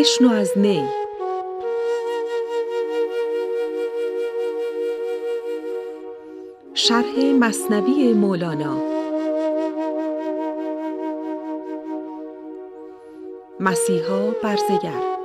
بشنو از نی. شرح مصنوی مولانا. مسیحا برزگر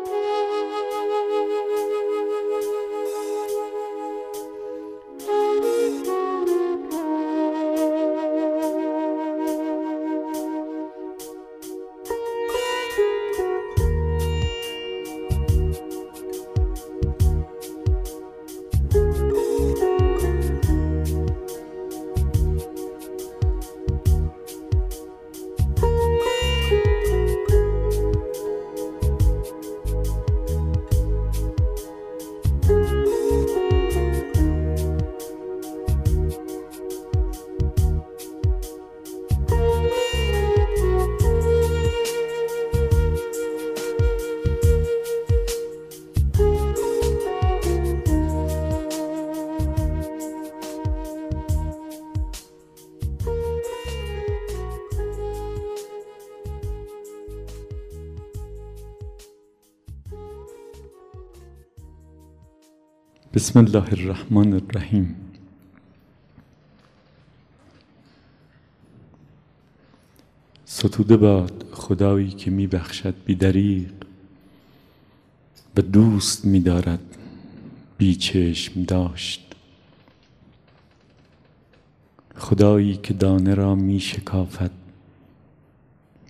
بسم الله الرحمن الرحیم. ستوده باد خدایی که می بخشد بی دریق و دوست می دارد بی چشم داشت. خدایی که دانه را می شکافد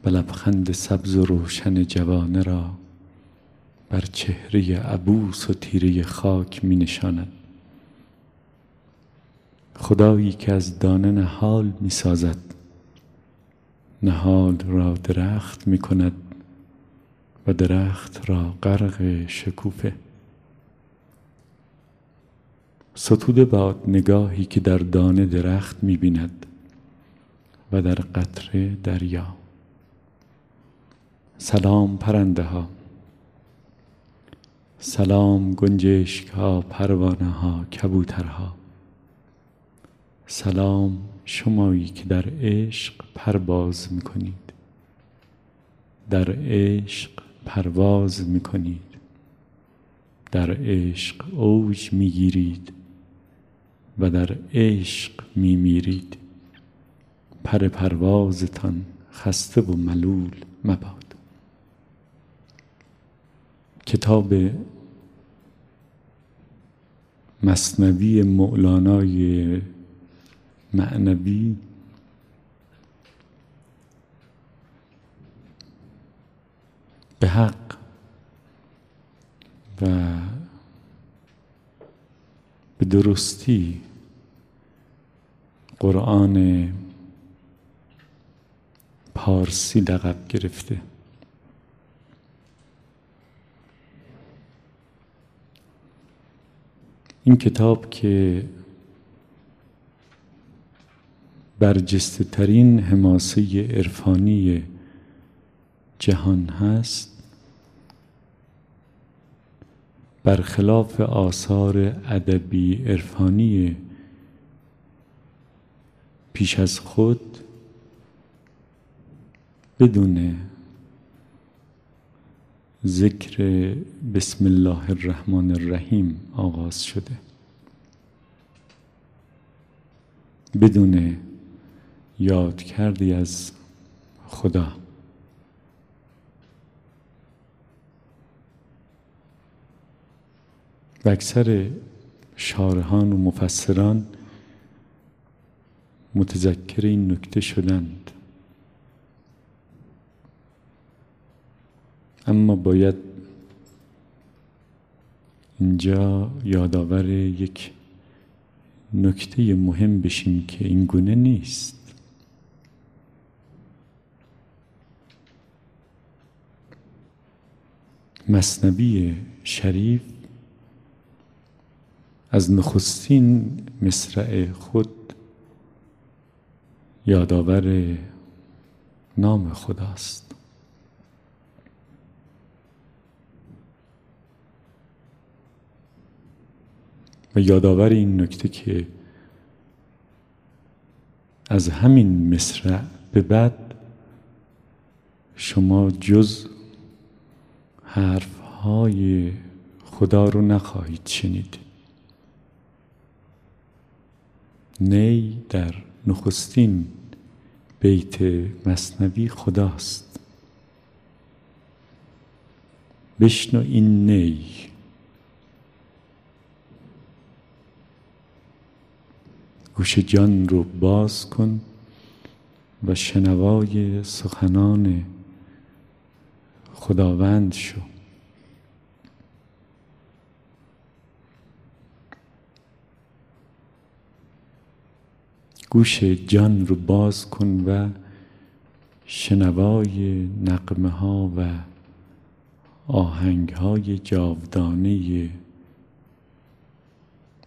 و سبز و روشن جوانه را چهره عبوس و تیره خاک می نشاند خدایی که از دانه نهال می سازد نهال را درخت می کند و درخت را غرق شکوفه. ستوده باد نگاهی که در دانه درخت می بیند و در قطره دریا. سلام پرنده ها سلام گنجشک ها پروانه ها کبوترها. سلام شمایی که در عشق پرواز می‌کنید. در عشق پرواز می‌کنید. در عشق اوج می‌گیرید و در عشق میمیرید. پر پروازتان خسته و ملول مباد. کتاب مصنوی مولانای معنوی. به حق. و به درستی قرآن پارسی لقب گرفته. کتاب که برجسته ترین حماسه عرفانی جهان هست برخلاف آثار ادبی عرفانی پیش از خود بدون ذکر بسم الله الرحمن الرحیم آغاز شده. بدون یاد کردی از خدا. و اکثر شارحان و مفسران متذکر این نکته شدند اما باید اینجا یادآور یک نکته مهم بشیم که این گونه نیست. مصنبی شریف از نخستین مصرع خود یادآور نام خداست. و یادآور این نکته که از همین مصرع به بعد شما جز حرف های خدا رو نخواهید شنید. نی در نخستین بیت مصنوی خداست. بشنو این نی. گوش جان رو باز کن و شنوای سخنان خداوند شو. گوش جان رو باز کن و شنوای نقمه ها و آهنگ های جاودانه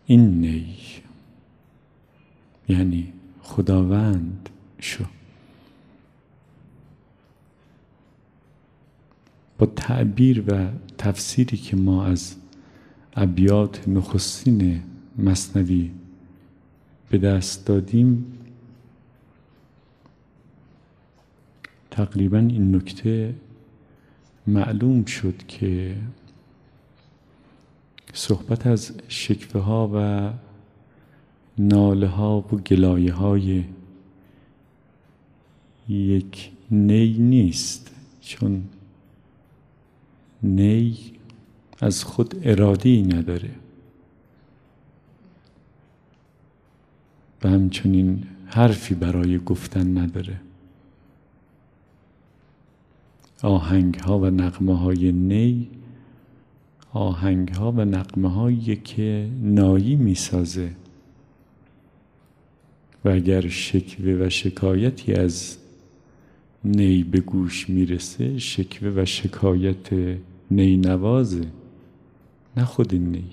این نی. یعنی خداوند شو. با تعبیر و تفسیری که ما از ابیات نخستین مصنوی به دست دادیم تقریبا این نکته معلوم شد که صحبت از شکفه ها و ناله ها و گلایه های یک نی نیست چون نی از خود ارادی نداره. و همچنین حرفی برای گفتن نداره. آهنگ ها و نقمه های نی آهنگ ها و نقمه هایی که نایی می سازه و اگر شکوه و شکایتی از نی به گوش می‌رسه شکوه و شکایت نی نوازه نه خود نی.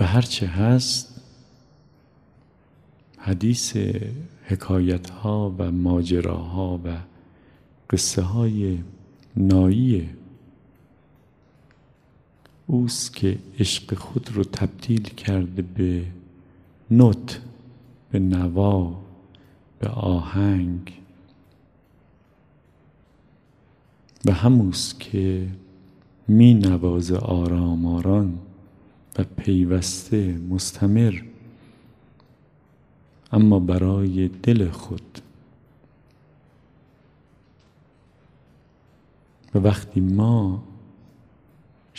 و هرچه هست حدیث حکایت ها و ماجراها و قصه های نایی اوست که عشق خود رو تبدیل کرده به نوت به نوا به آهنگ. و هموست که می نواز آرام آران و پیوسته مستمر. اما برای دل خود. و وقتی ما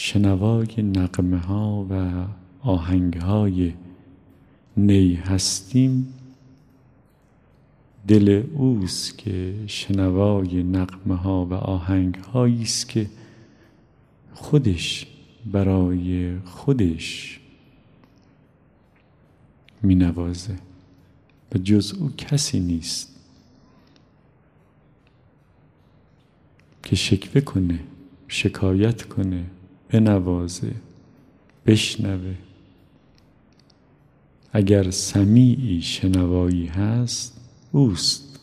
شنوای نقمه ها و آهنگ های نی هستیم. دل اوست که شنوای نقمه ها و آهنگ هایی است که خودش برای خودش می نوازه و جز او کسی نیست که شکوه کنه شکایت کنه. بنوازه بشنوه. اگر سمیعی شنوایی هست اوست.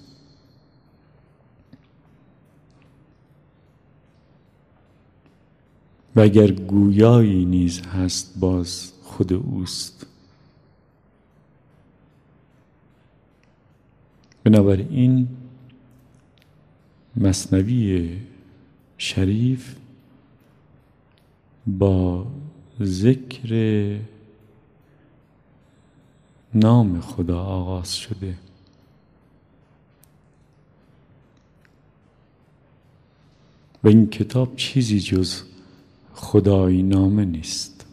و اگر گویایی نیز هست باز خود اوست. بنابراین مصنوی شریف با ذکر نام خدا آغاز شده. و این کتاب چیزی جز خدایی نامه نیست.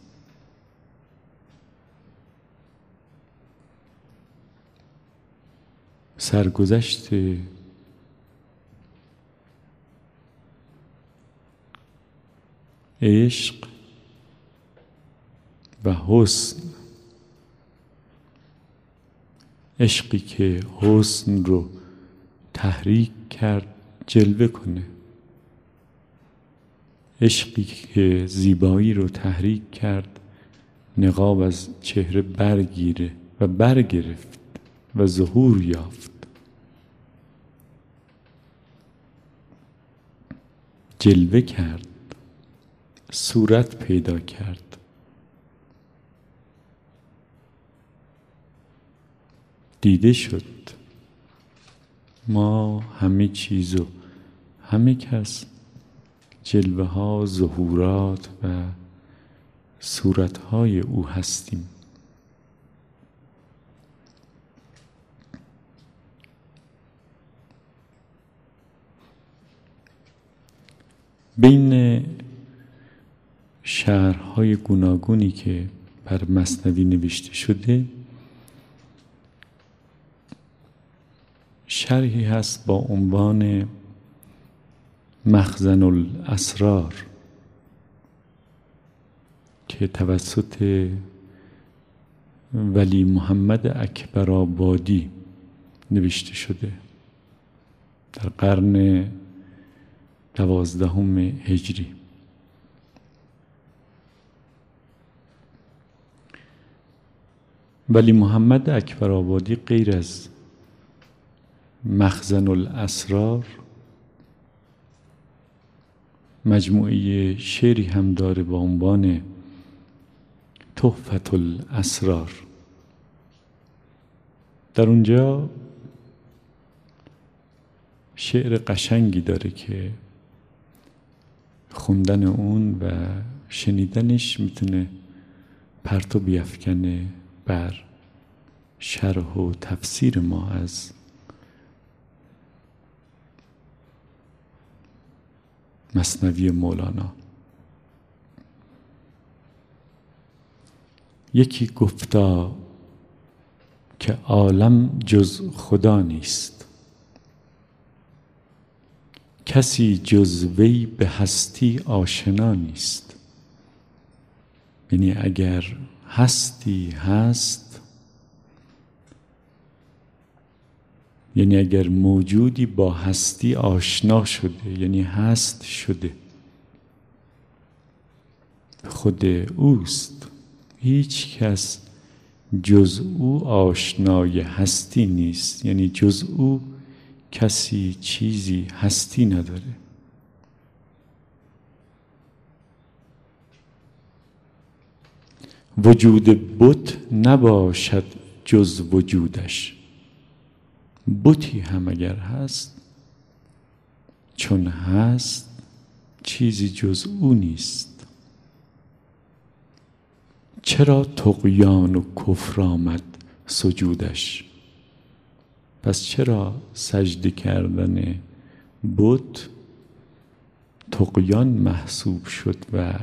سرگذشت عشق و حسن. عشقی که حسن رو تحریک کرد جلوه کنه. عشقی که زیبایی رو تحریک کرد نقاب از چهره برگیره و برگرفت و ظهور یافت. جلوه کرد. صورت پیدا کرد. دیده شد. ما همه چیز و همه کس جلوه ها ظهورات و صورت های او هستیم. بین شهرهای گوناگونی که بر مصنوی نوشته شده شرحی هست با عنوان مخزن الاسرار که توسط ولی محمد اکبر آبادی نوشته شده. در قرن دوازدهم هجری. ولی محمد اکبر آبادی غیر از مخزن الاسرار مجموعه شعری هم داره با عنوان تحفت الاسرار. در اونجا شعر قشنگی داره که خوندن اون و شنیدنش می‌تونه پرتو بیافکنه. بر شرح و تفسیر ما از مصنوی مولانا. یکی گفتا که عالم جز خدا نیست. کسی جز وی به هستی آشنا نیست. یعنی اگر هستی هست. یعنی اگر موجودی با هستی آشنا شده یعنی هست شده خود اوست. هیچ کس جز او آشنای هستی نیست. یعنی جز او کسی چیزی هستی نداره. وجود بت نباشد جز وجودش. بتی هم اگر هست چون هست چیزی جز او نیست. چرا تقیان و کفر آمد سجودش؟ پس چرا سجده کردن بت تقیان محسوب شد و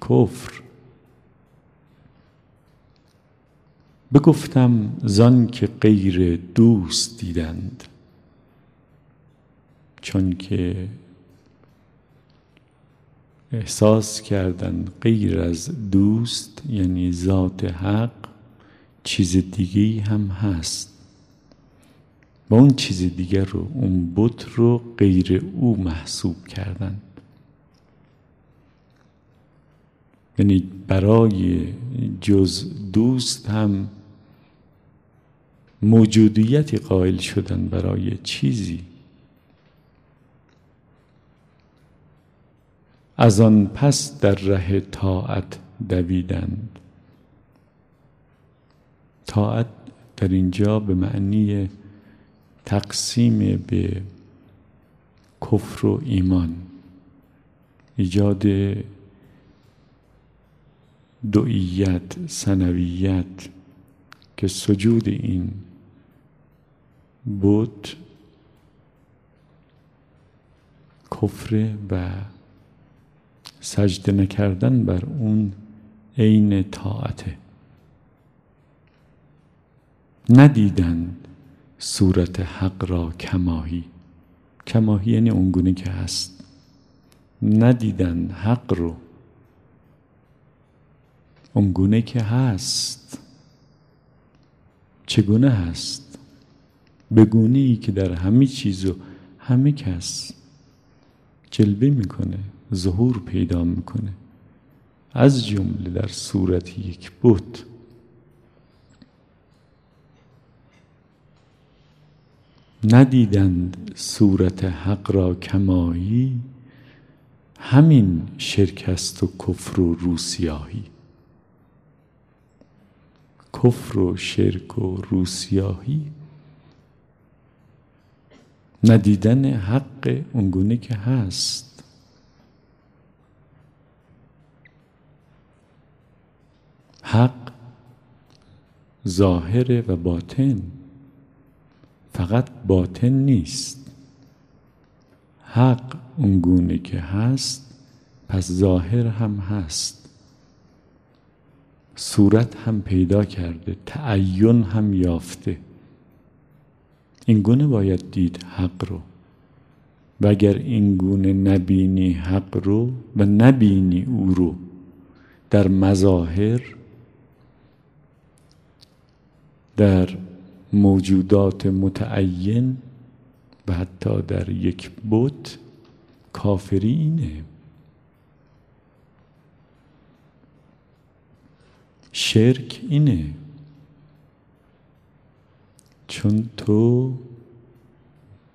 کفر؟ بگفتم زان که غیر دوست دیدند چون که احساس کردند غیر از دوست یعنی ذات حق چیز دیگه هم هست. و اون چیز دیگر رو اون بت رو غیر او محسوب کردند. یعنی برای جز دوست هم موجودیتی قائل شدن برای چیزی. از آن پس در ره طاعت دویدند. طاعت در اینجا به معنی تقسیم به کفر و ایمان. ایجاد دویت سنویت که سجود این بود کفر و سجده نکردن بر اون عین طاعته. ندیدند صورت حق را کماهی. کماهی یعنی اونگونه که هست. ندیدن حق رو. اونگونه که هست. چگونه هست؟ به ای که در همه چیز و همه کس جلوه می‌کنه ظهور پیدا می‌کنه. از جمله در صورت یک بت. ندیدند صورت حق را کمایی همین شرک است و کفر و روسیاهی. کفر و شرک و روسیاهی ندیدن حق اونگونه که هست. حق ظاهر و باطن فقط باطن نیست. حق اونگونه که هست پس ظاهر هم هست. صورت هم پیدا کرده تعین هم یافته. این گونه باید دید حق رو. و اگر این گونه نبینی حق رو و نبینی او رو در مظاهر در موجودات متعین و حتی در یک بت کافری اینه. شرک اینه. چون تو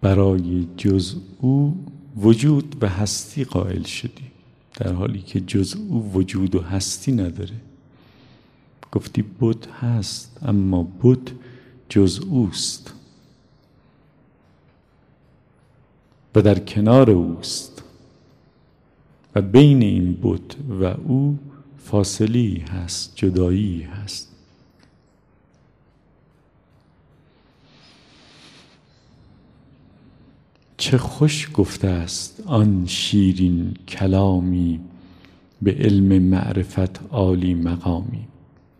برای جز او وجود و هستی قائل شدی در حالی که جز او وجود و هستی نداره. گفتی بود هست اما بود جز اوست. و در کنار اوست. و بین این بود و او فاصلی هست جدایی هست. چه خوش گفته است آن شیرین کلامی به علم معرفت عالی مقامی.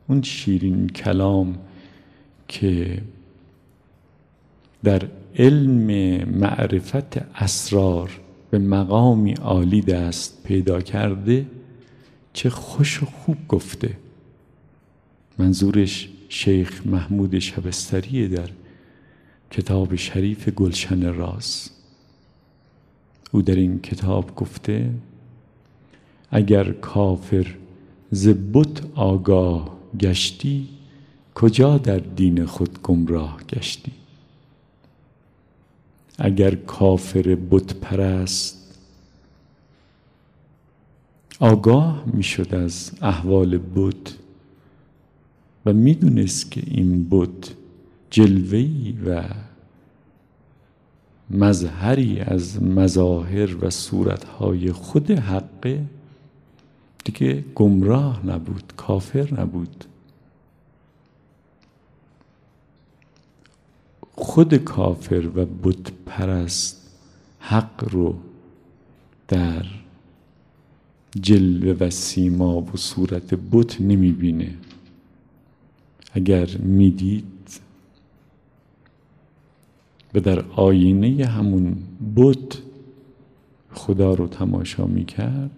اون شیرین کلام که در علم معرفت اسرار به مقامی عالی دست پیدا کرده چه خوش و خوب گفته. منظورش شیخ محمود شبستری در کتاب شریف گلشن راز. او در این کتاب گفته اگر کافر ز آگاه گشتی کجا در دین خود گمراه گشتی؟ اگر کافر بت پرست آگاه می‌شد از احوال بت و می‌دونست که این بت جلوهی و مظهری از مظاهر و صورتهای خود حقه دیگه گمراه نبود کافر نبود. خود کافر و بت پرست حق رو در جلوه و سیما و صورت بت نمی‌بینه. اگر می‌دید و در آینه همون بت خدا رو تماشا می‌کرد.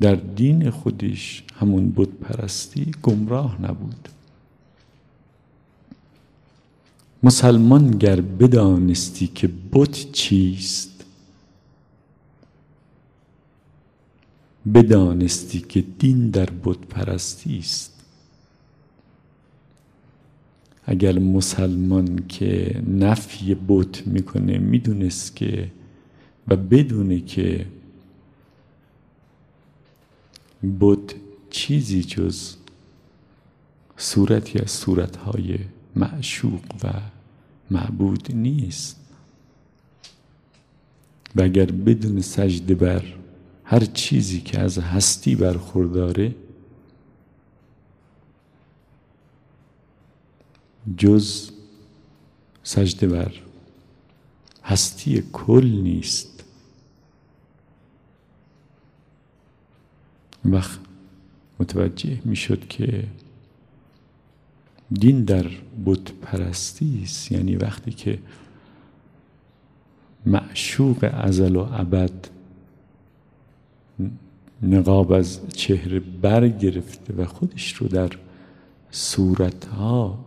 در دین خودش همون بت پرستی گمراه نبود. مسلمان گر بدانستی که بت چیست بدانستی که دین در بت پرستی است. اگر مسلمان که نفی بت می‌کنه می‌دونست که و بدونه که بت چیزی جز صورتی از صورتهای معشوق و معبود نیست. و اگر بدون سجده بر هر چیزی که از هستی برخورداره جز سجده بر. هستی کل نیست. وقت متوجه می‌شد که دین در بت پرستی است. یعنی وقتی که معشوق ازل و ابد نقاب از چهره برگرفته و خودش رو در صورتها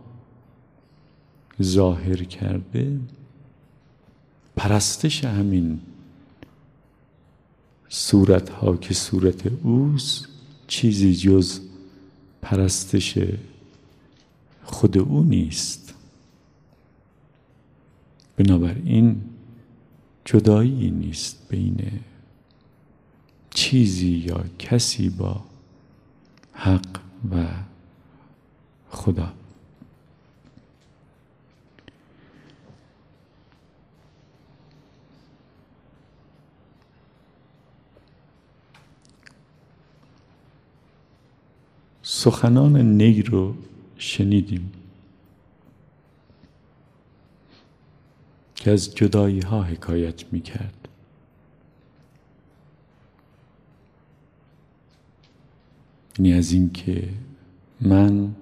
ظاهر کرده پرستش همین صورت ها که صورت اوست چیزی جز پرستش خود او نیست. بنابراین جدایی نیست بین چیزی یا کسی با حق و خدا. سخنان نی رو شنیدیم. که از جدایی ها حکایت می کرد یعنی از اینکه من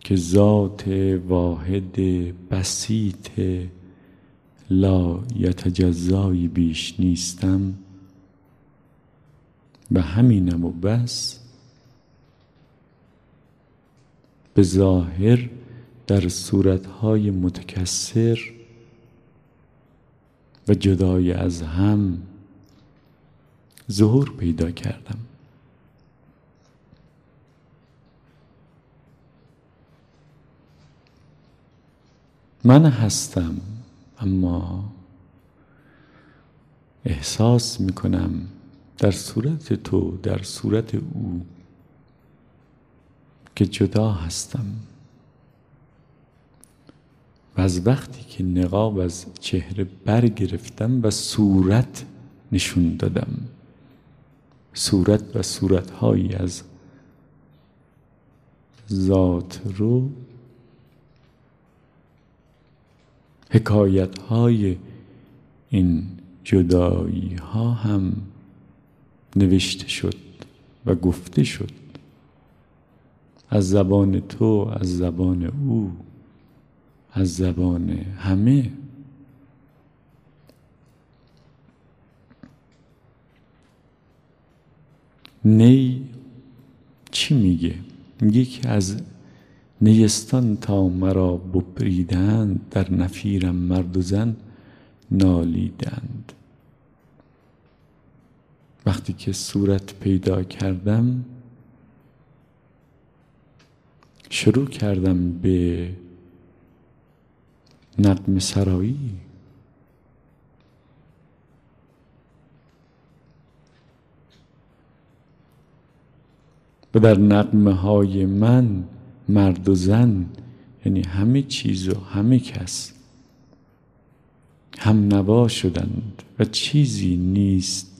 که ذات واحد بسیط لا یتجزایی بیش نیستم و همینم و بس. به ظاهر در صورتهای متکسر و جدای از هم ظهور پیدا کردم. من هستم اما احساس می‌کنم در صورت تو در صورت او که جدا هستم. و از وقتی که نقاب از چهره برگرفتم و صورت نشون دادم. صورت و صورتهایی از ذات رو حکایت های این جدایی ها هم نوشته شد و گفته شد. از زبان تو از زبان او از زبان همه. نی چی میگه؟ میگه که از نیستان تا مرا بپریدند در نفیرم مرد و زن نالیدند. وقتی که صورت پیدا کردم شروع کردم به نقم سرایی. و در نقمه های من مرد و زن یعنی همه چیز و همه کس هم نوا شدند و چیزی نیست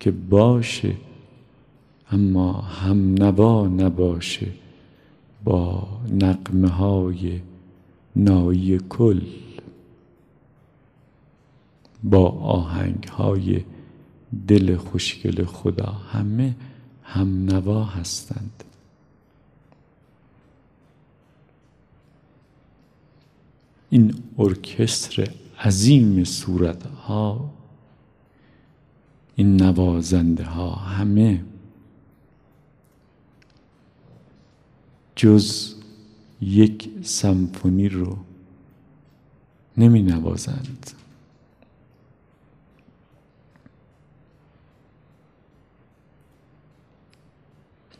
که باشه اما هم نوا نباشه با نقمه های نایی کل با آهنگ های دل خوشگل خدا. همه هم نوا هستند. این ارکستر عظیم صورت ها این نوازنده ها همه. جز یک سمفونی رو نمی نوازند.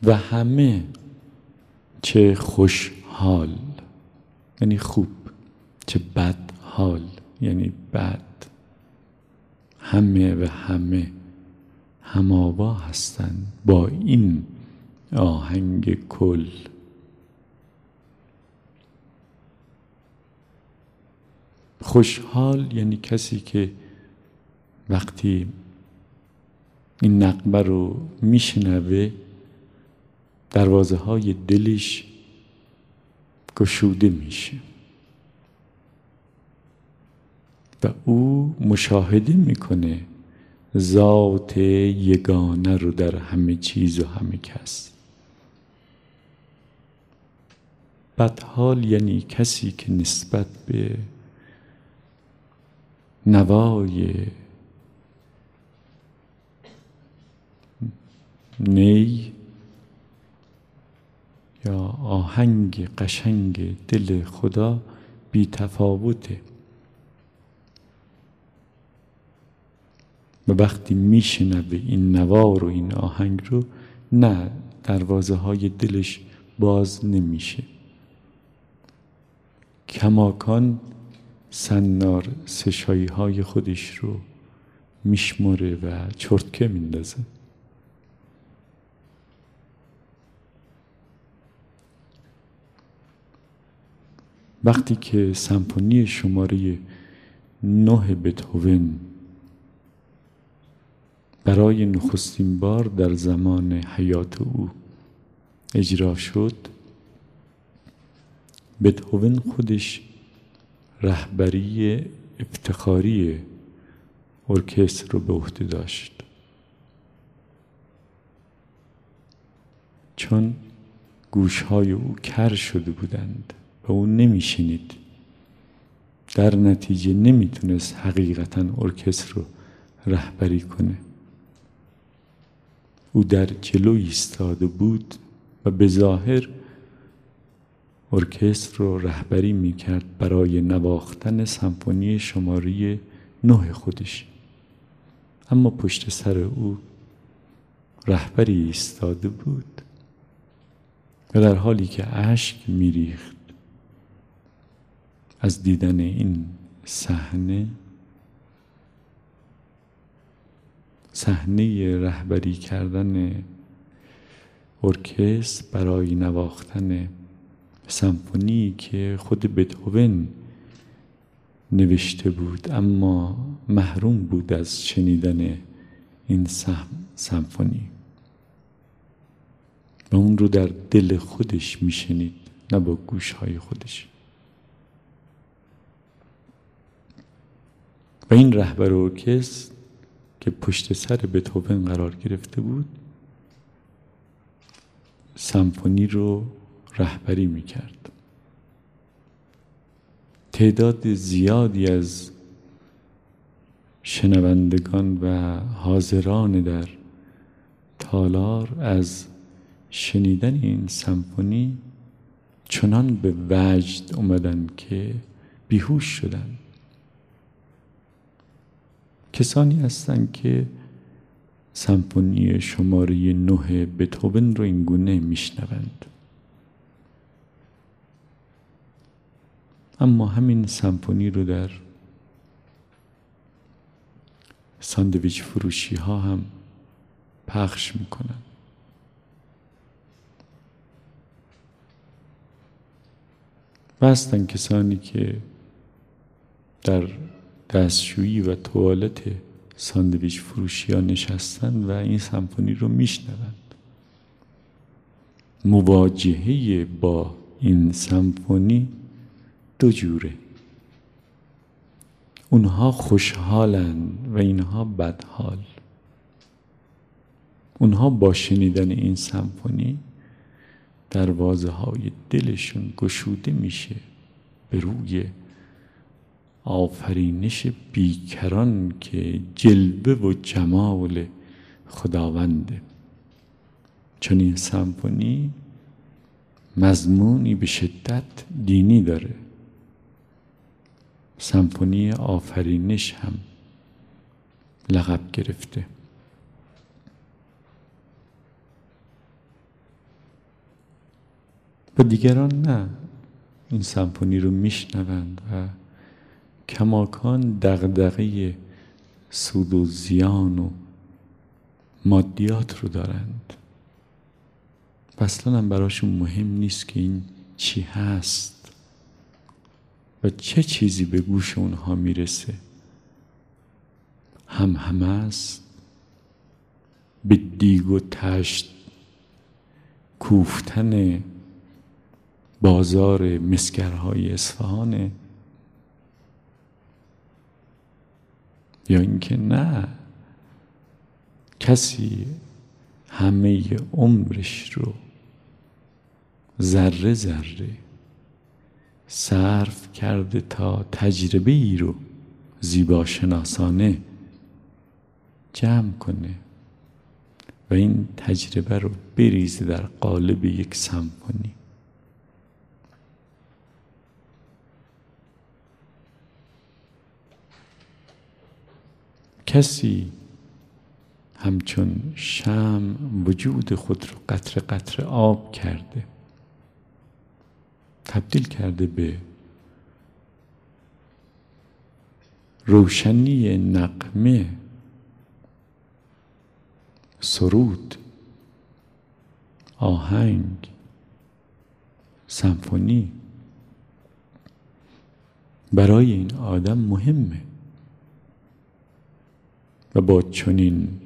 و همه چه خوشحال یعنی خوب چه بد حال یعنی بد همه و همه. هماوا هستند با این آهنگ کل. خوشحال یعنی کسی که وقتی این نقمه رو میشنوه دروازه های دلش گشوده میشه. و او مشاهده می‌کنه ذات یگانه رو در همه چیز و همه کس. بدحال یعنی کسی که نسبت به نوای نی یا آهنگ قشنگ دل خدا بی تفاوته. و وقتی میشنوه این نوار رو این آهنگ رو نه دروازه های دلش باز نمیشه. کماکان سنار سشایی های خودش رو میشمره و چرتکه میندازه. وقتی که سمفونی شماره نه بتوون برای نخستین بار در زمان حیات او اجرا شد. بتهوون خودش رهبری افتخاری ارکستر رو به عهده داشت. چون گوشهای او کر شده بودند و او نمیشنید در نتیجه نمی‌تونست حقیقتا ارکستر رو رهبری کنه. او در جلو ایستاده بود و به ظاهر ارکستر رو رهبری می‌کرد برای نواختن سمفونی شماری نه خودش. اما پشت سر او رهبری ایستاده بود و در حالی که اشک میریخت از دیدن این صحنه صحنه رهبری کردن ارکستر برای نواختن سمفونی که خود بتهوون نوشته بود اما محروم بود از شنیدن این سمفونی. و اون رو در دل خودش میشنید نه با گوشهای خودش. و این رهبر ارکستر که پشت سر بتهوون قرار گرفته بود سمفونی رو رهبری می‌کرد. تعداد زیادی از شنوندگان و حاضران در تالار از شنیدن این سمفونی چنان به وجد اومدن که بیهوش شدن. کسانی هستند که سمفونی شماره نه بتوون رو این گونه میشنوند. اما همین سمفونی رو در ساندویچ فروشی ها هم پخش می‌کنن. و هستن کسانی که در دستشویی و توالت ساندویچ فروشی ها نشستن و این سمفونی رو میشنوند مواجهه با این سمفونی دو جوره. اونها خوشحالن و اینها بدحال. اونها با شنیدن این سمفونی دروازه های دلشون گشوده میشه به روی آفرینش بیکران که جلبه و جمال خداونده چون این سمفونی مضمونی به شدت دینی داره. سمفونی آفرینش هم لقب گرفته. و دیگران نه. این سمفونی رو میشنوند و کماکان دغدغه سود و زیان و مادیات رو دارند. و اصلا هم براشون مهم نیست که این چی هست و چه چیزی به گوش اونها می‌رسه. هم همه است. به دیگ و تشت کوفتن بازار مسکرهای اصفهانه. یا اینکه نه کسی همه عمرش رو ذره ذره صرف کرده تا تجربه ای رو زیبا شناسانه جمع کنه و این تجربه رو بریزه در قالب یک سمفونی. کسی همچون شم وجود خود رو قطر قطر آب کرده تبدیل کرده به روشنی نقمه سرود آهنگ سمفونی. برای این آدم مهمه. و با چنین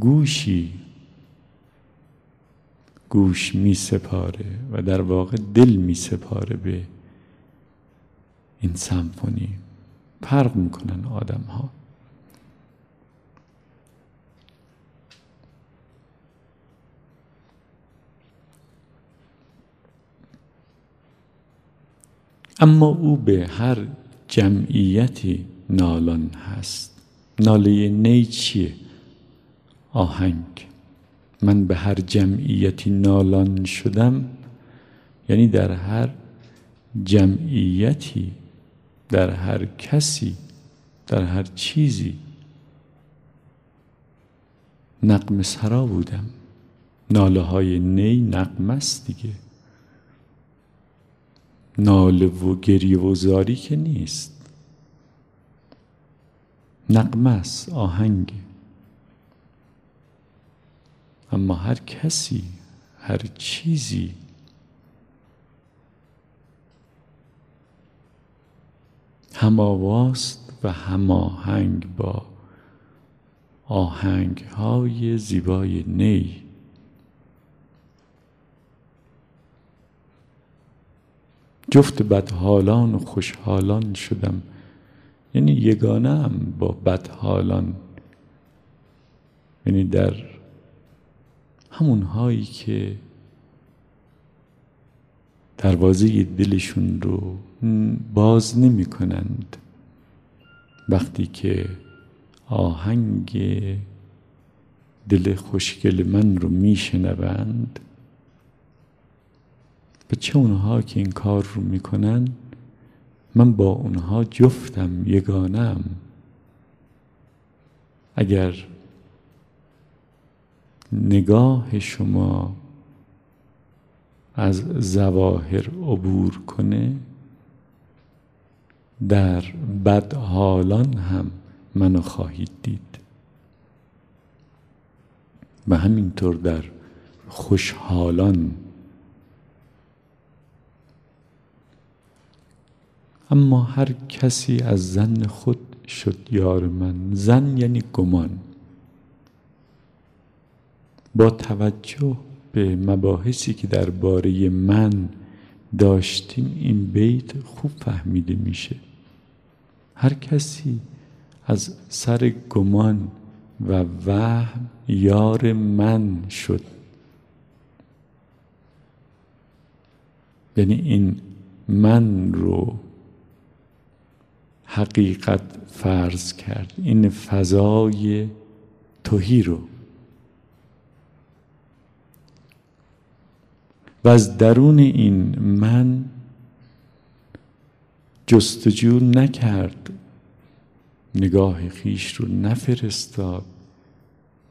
گوشی گوش می سپاره و در واقع دل می سپاره به این سمفونی. فرق می‌کنن آدم ها اما او به هر جمعیتی نالان هست. ناله نی چیه؟ آهنگ. من به هر جمعیتی نالان شدم یعنی در هر جمعیتی در هر کسی در هر چیزی نقم سرا بودم. ناله های نی نقم است دیگه. ناله و گریه و زاری که نیست. نقمه است آهنگ. اما هر کسی هر چیزی هماواست و هماهنگ با آهنگ های زیبای نی. جفت بدحالان و خوشحالان شدم. یعنی یگانه هم با بدحالان. یعنی در همون هایی که دروازه دلشون رو باز نمی کنند. وقتی که آهنگ دل خوشگل من رو میشنوند و چه اونها که این کار رو می‌کنن من با اونها جفتم یگانم. اگر نگاه شما از زواهر عبور کنه در بدحالان هم منو خواهید دید. و همینطور در خوشحالان اما هر کسی از زن خود شد یار من. زن یعنی گمان. با توجه به مباحثی که درباره من داشتیم این بیت خوب فهمیده میشه. هر کسی از سر گمان و وهم یار من شد. یعنی این من رو حقیقت فرض کرد. این فضای توهی رو. و از درون این من جستجو نکرد. نگاه خیش رو نفرستاد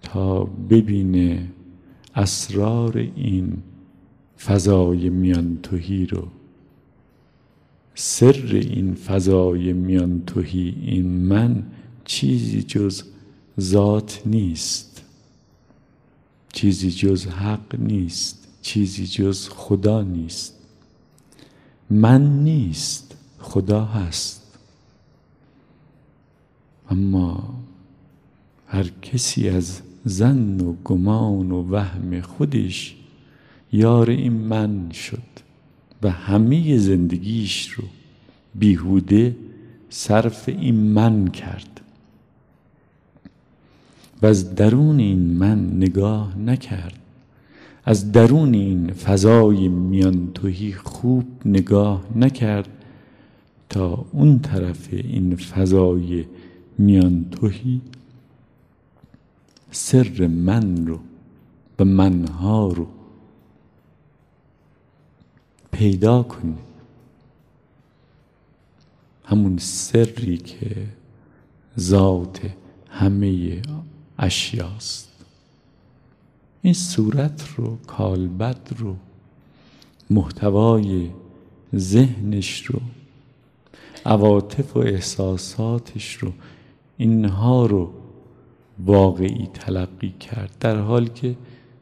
تا ببینه اسرار این فضای میان توهی رو. سر این فضای میان توهی این من چیزی جز ذات نیست. چیزی جز حق نیست. چیزی جز خدا نیست. من نیست. خدا هست. اما هر کسی از زن و گمان و وهم خودش یار این من شد. و همه زندگیش رو بیهوده صرف این من کرد. و از درون این من نگاه نکرد. از درون این فضای میان توهی خوب نگاه نکرد تا اون طرف این فضای میان توهی سر من رو و منها رو پیدا کنی. همون سری که ذات همه اشیاست. این صورت رو کالبد رو محتوای ذهنش رو عواطف و احساساتش رو اینها رو واقعی تلقی کرد. در حالی که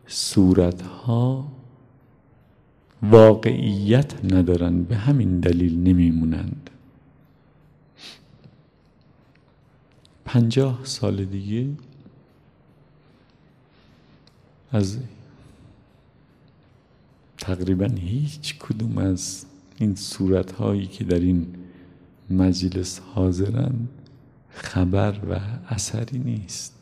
صورتها واقعیت ندارن به همین دلیل نمیمونند. پنجاه سال دیگه از تقریبا هیچ کدوم از این صورت هایی که در این مجلس حاضرن خبر و اثری نیست.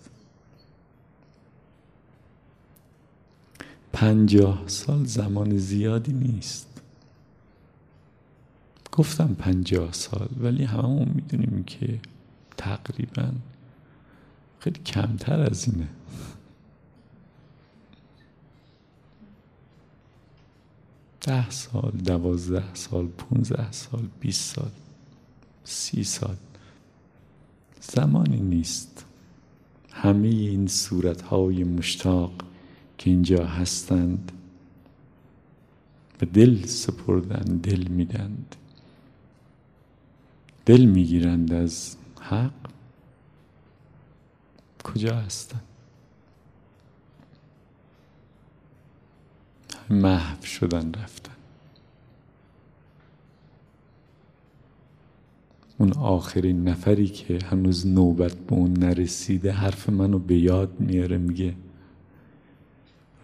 پنجاه سال زمان زیادی نیست. گفتم پنجاه سال ولی هممون می‌دونیم که تقریبا خیلی کمتر از اینه. ده سال دوازده سال پونزده سال بیست سال سی سال. زمانی نیست. همه این صورتهای مشتاق که اینجا هستند. به دل سپردن دل میدند. دل می‌گیرند از حق. کجا هستند؟ محو شدن رفتن. اون آخرین نفری که هنوز نوبت به اون نرسیده حرف منو به یاد میاره میگه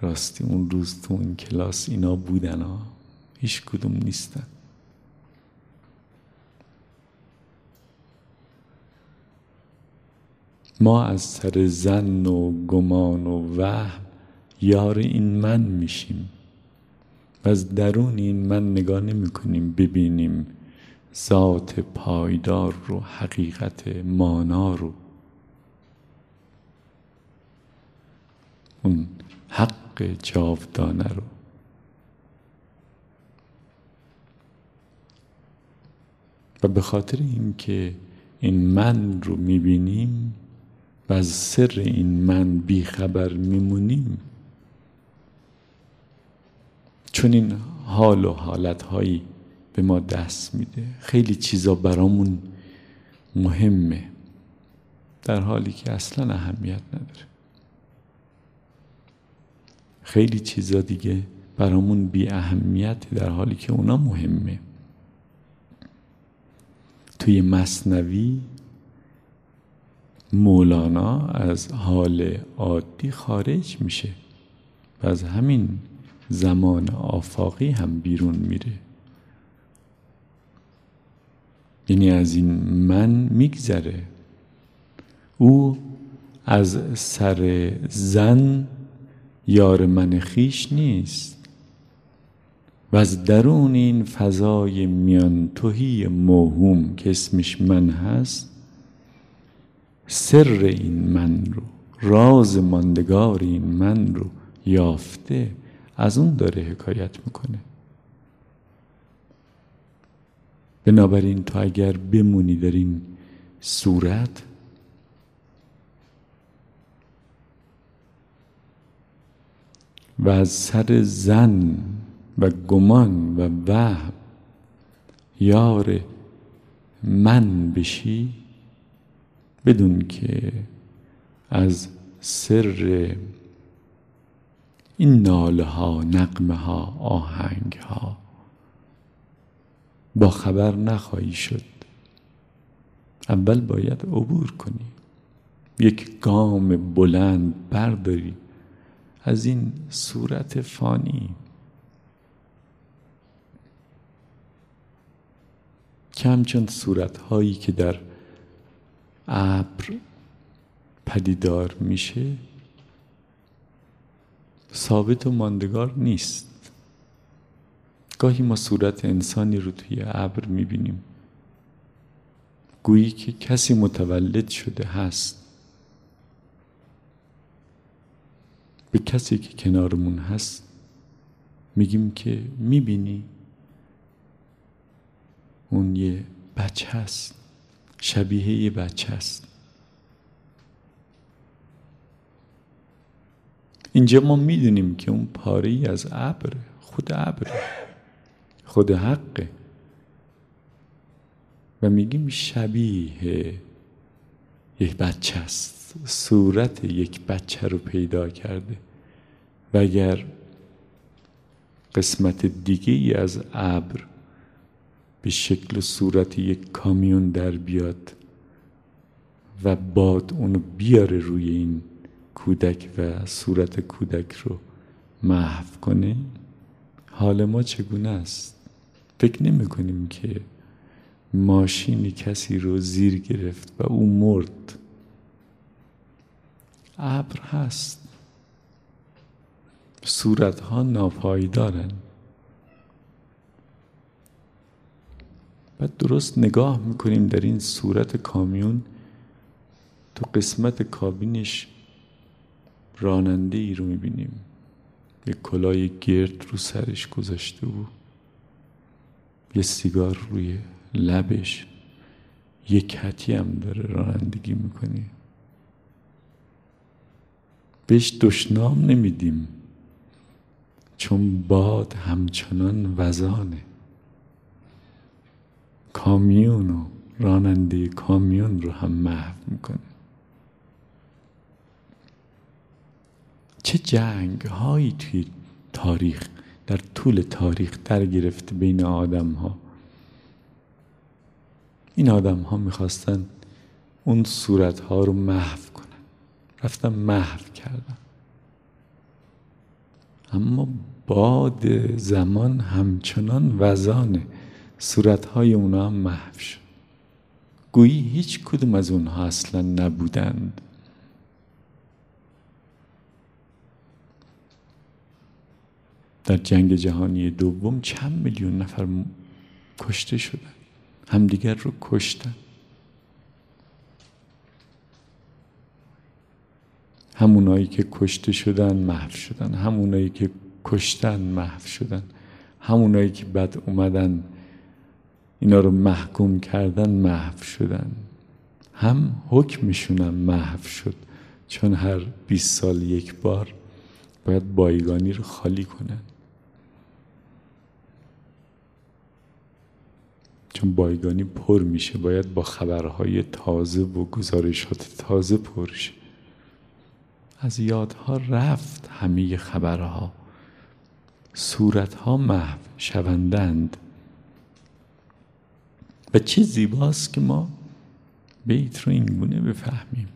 راستی اون روز تو این کلاس اینا بودن ها. هیچ کدوم نیستن. ما از سر زن و گمان و وهم یار این من میشیم. و از درون این من نگاه نمی کنیم ببینیم ذات پایدار رو حقیقت مانا رو. اون حق جاودانه رو. و به خاطر اینکه این من رو می‌بینیم و از سر این من بیخبر میمونیم چون این حال و حالتهایی به ما دست میده. خیلی چیزا برامون مهمه در حالی که اصلا اهمیت نداره. خیلی چیزا دیگه برامون بی اهمیت در حالی که اونا مهمه. توی مصنوی مولانا از حال عادی خارج میشه و از همین زمان آفاقی هم بیرون میره. یعنی از این من میگذره. او از سر زن یار من خیش نیست. و از درون این فضای میان توهی موهوم که اسمش من هست سر این من رو راز ماندگار این من رو یافته از اون داره حکایت می‌کنه. بنابراین تو اگر بمونی در این صورت و از سر زن و گمان و وهم یار من بشی بدون که از سر این ناله ها نقمه ها آهنگ ها با خبر نخواهی شد. اول باید عبور کنی یک گام بلند برداری. از این صورت فانی. که همچون صورت هایی که در ابر پدیدار میشه ثابت و ماندگار نیست. گاهی ما صورت انسانی رو توی ابر می‌بینیم. گویی که کسی متولد شده هست. به کسی که کنارمون هست میگیم که می‌بینی اون یه بچه هست شبیه یه بچه هست. اینجا ما می‌دونیم که اون پاره ای از ابر خود ابر خود حقه و میگیم شبیه یک بچه است صورت یک بچه رو پیدا کرده. و اگر قسمت دیگه ای از ابر به شکل صورت یک کامیون در بیاد و باد اونو بیاره روی این کودک و صورت کودک رو محو کنه حال ما چگونه است؟ فکر نمی کنیم که ماشینی کسی رو زیر گرفت و او مرد. ابر هست. صورت ها ناپایدارن. و درست نگاه می‌کنیم در این صورت کامیون تو قسمت کابینش راننده ای رو می‌بینیم. یه کلاه گرد رو سرش گذاشته و یه سیگار روی لبش. یه کتی هم داره رانندگی می‌کنی بهش دشنام نمیدیم چون باد همچنان وزانه. کامیون و راننده کامیون رو هم محو می‌کنه. چه جنگ هایی توی تاریخ در طول تاریخ در گرفته بین آدم ها این آدم ها می‌خواستن اون صورت ها رو محو رفتن محو کردن اما باد زمان همچنان وزانه صورت های اونا هم محو شد. گویی هیچ کدوم از اونها اصلا نبودند. در جنگ جهانی دوم چند میلیون نفر کشته شدن همدیگر رو کشتن همونایی که کشته شدن محو شدن همونایی که کشتن محو شدن همونایی که بد اومدن اینا رو محکوم کردن محو شدن. هم حکمشونم محو شد. چون هر 20 سال یک بار باید بایگانی رو خالی کنن. چون بایگانی پر میشه باید با خبرهای تازه و گزارشات تازه پر شه. از یادها رفت همه خبرها. صورتها محو شوندند. و چه زیباست که ما بیت رو اینگونه بفهمیم.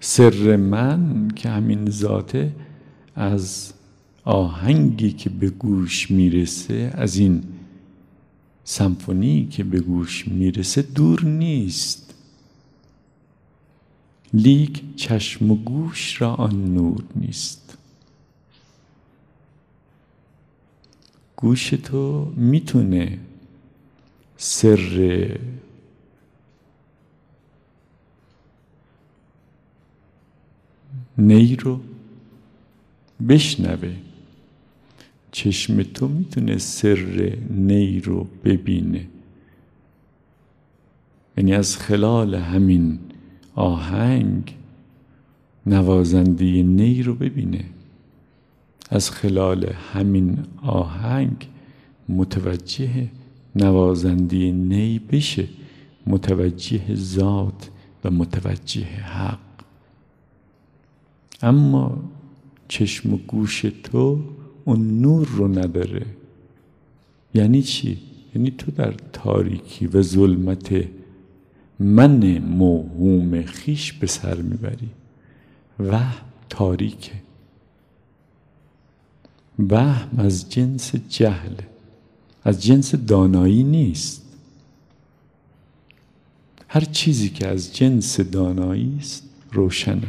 سر من که همین ذاته از آهنگی که به گوش می‌رسه از این سمفونی که به گوش می‌رسه دور نیست. لیک چشم و گوش را آن نور نیست. گوش تو می‌تونه سر نی رو بشنوه. چشم تو می‌تونه سر نی رو ببینه. یعنی از خلال همین آهنگ نوازنده نی رو ببینه. از خلال همین آهنگ متوجه نوازنده نی بشه متوجه ذات و متوجه حق. اما چشم و گوش تو اون نور رو نداره. یعنی چی؟ یعنی تو در تاریکی و ظلمت من موهوم خیش به سر می‌بری. وهم تاریکه. وهم از جنس جهل از جنس دانایی نیست. هر چیزی که از جنس دانایی است روشنه.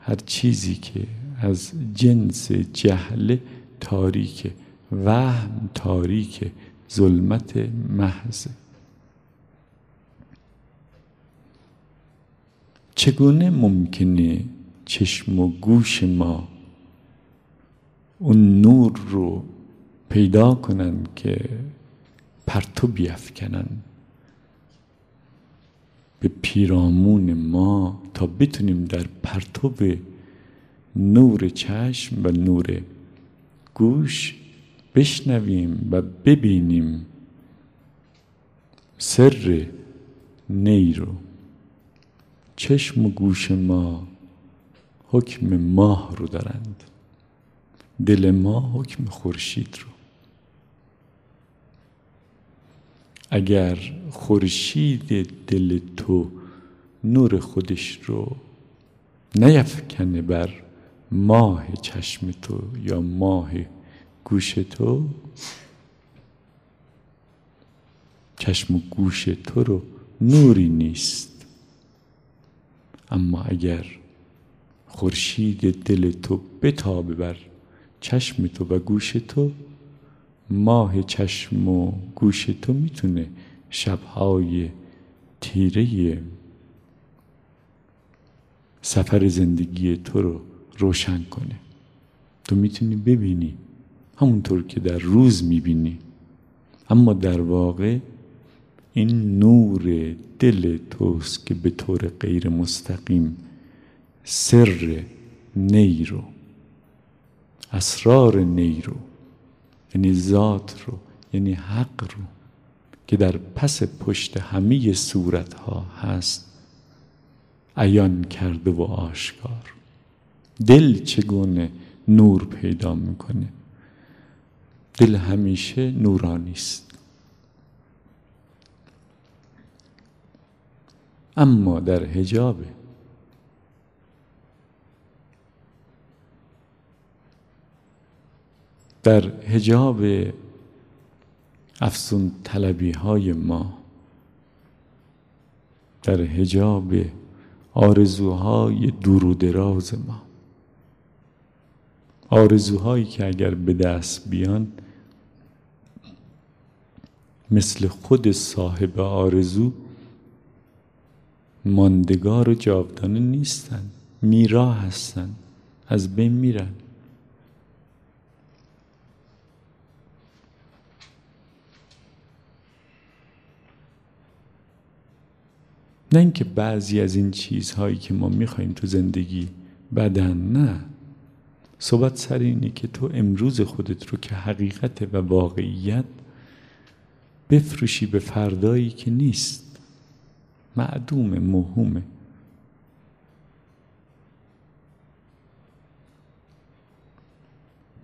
هر چیزی که از جنس جهل تاریک وهم تاریک ظلمت محض چگونه ممکنه چشم و گوش ما اون نور رو پیدا کنن که پرتو بیافکنن؟ به پیرامون ما تا بتونیم در پرتو نور چشم و نور گوش بشنویم و ببینیم سر نی رو. چشم و گوش ما حکم ماه رو دارند. دل ما حکم خورشید رو. اگر خورشید دل تو نور خودش رو نیفکنه بر ماه چشم تو یا ماه گوش تو چشم و گوش تو رو نوری نیست. اما اگر خورشید دل تو بتابه بر چشم تو و گوش تو ماه چشم و گوش تو می‌تونه شبهای تیره سفر زندگی تو رو روشن کنه. تو می‌تونی ببینی همونطور که در روز می‌بینی. اما در واقع این نور دل توست که به طور غیر مستقیم سر نی رو اسرار نی رو یعنی ذات رو یعنی حق رو که در پس پشت همه صورت ها هست عیان کرده و آشکار. دل چگونه نور پیدا می‌کنه؟ دل همیشه نورانی است. اما در حجابه در حجاب افسون طلبی های ما در حجاب آرزوهای دور و دراز ما آرزوهایی که اگر به دست بیان مثل خود صاحب آرزو ماندگار و جاودانه نیستن میرا هستن از بین میرن. نه اینکه بعضی از این چیزهایی که ما می‌خوایم تو زندگی بدن نه. صحبت سر اینه که تو امروز خودت رو که حقیقت و واقعیت بفروشی به فردایی که نیست. معدوم موهومه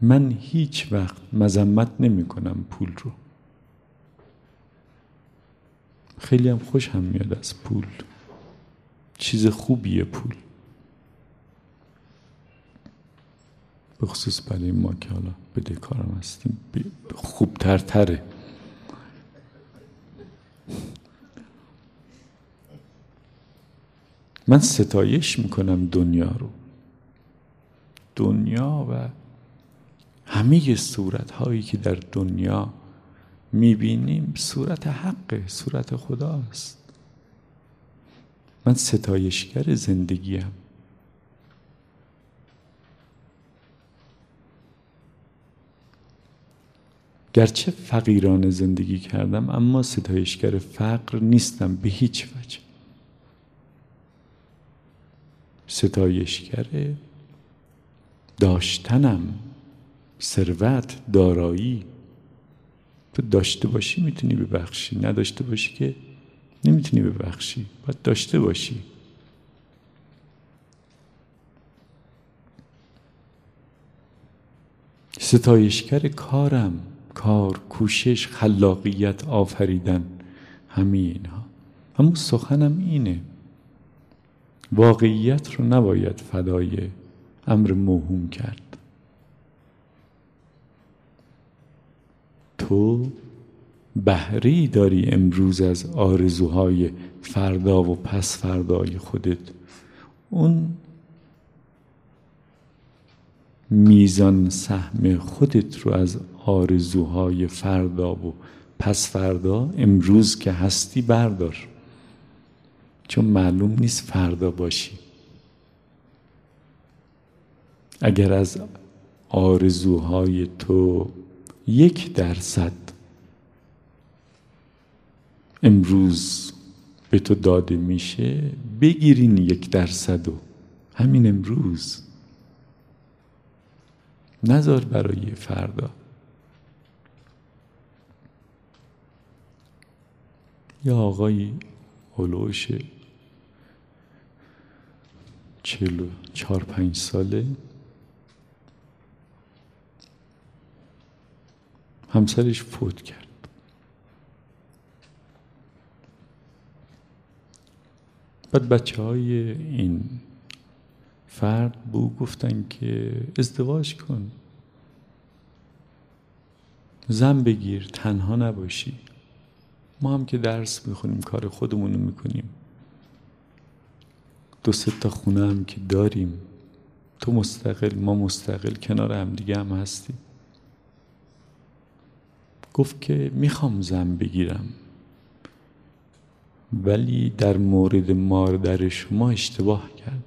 من هیچ وقت مذمت نمی کنم پول رو. خیلی هم خوش هم میاد از پول. چیز خوبیه پول. به خصوص برای ما که حالا بده کارم هستیم خوبتر تره من ستایش می‌کنم دنیا رو. دنیا و همه صورت هایی که در دنیا می‌بینیم صورت حقه صورت خداست. من ستایشگر زندگیم. گرچه فقیران زندگی کردم اما ستایشگر فقر نیستم به هیچ وجه. ستایشگر داشتنم ثروت دارایی. تو داشته باشی می‌تونی ببخشی نداشته باشی که نمی‌تونی ببخشی باید داشته باشی. ستایشگر کارم کار کوشش خلاقیت آفریدن همه اینها. اما سخنم اینه. واقعیت رو نباید فدای امر موهوم کرد. تو بهری داری امروز از آرزوهای فردا و پس فردای خودت. اون میزان سهم خودت رو از آرزوهای فردا و پس فردا امروز که هستی بردار. چون معلوم نیست فردا باشی. اگر از آرزوهای تو یک درصد امروز به تو داده میشه بگیرین یک درصد و همین امروز. نذار برای فردا. یا آقایی هلوش چلو چهار پنج ساله. همسرش فوت کرد. بعد بچه های این فرد بو گفتن که ازدواج کن. زن بگیر تنها نباشی. ما هم که درس می‌خونیم کار خودمونو می‌کنیم. دو سه تا خونه هم که داریم. تو مستقل ما مستقل کنار هم دیگه هم هستیم. گفت که می‌خوام زن بگیرم. ولی در مورد مادر شما اشتباه کردم.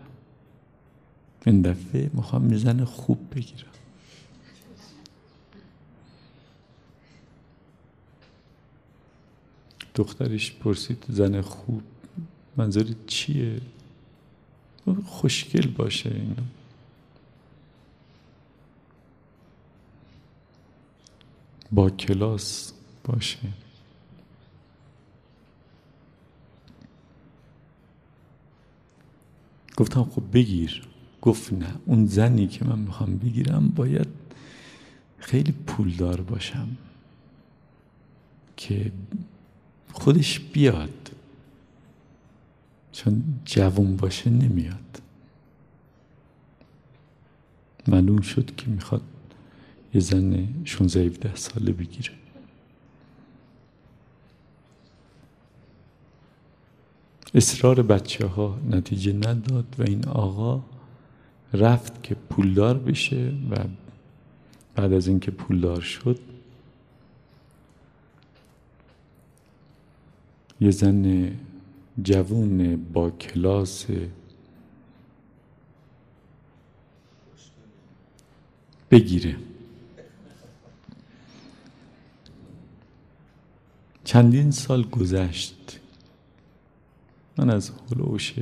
این دفعه می‌خوام زن خوب بگیرم. دخترش پرسید زن خوب منظور چیه؟ خوشگل باشه اینا. با کلاس باشه. گفتم خب بگیر. گفت نه اون زنی که من می‌خوام بگیرم باید خیلی پولدار باشم که خودش بیاد. چون جوون باشه نمیاد. معلوم شد که می‌خواد یه زن 16 17 ساله بگیره. اصرار بچه ها نتیجه نداد و این آقا رفت که پولدار بشه و بعد از اینکه پولدار شد یه زن جوون با کلاس. بگیره. چندین سال گذشت. من از هلوش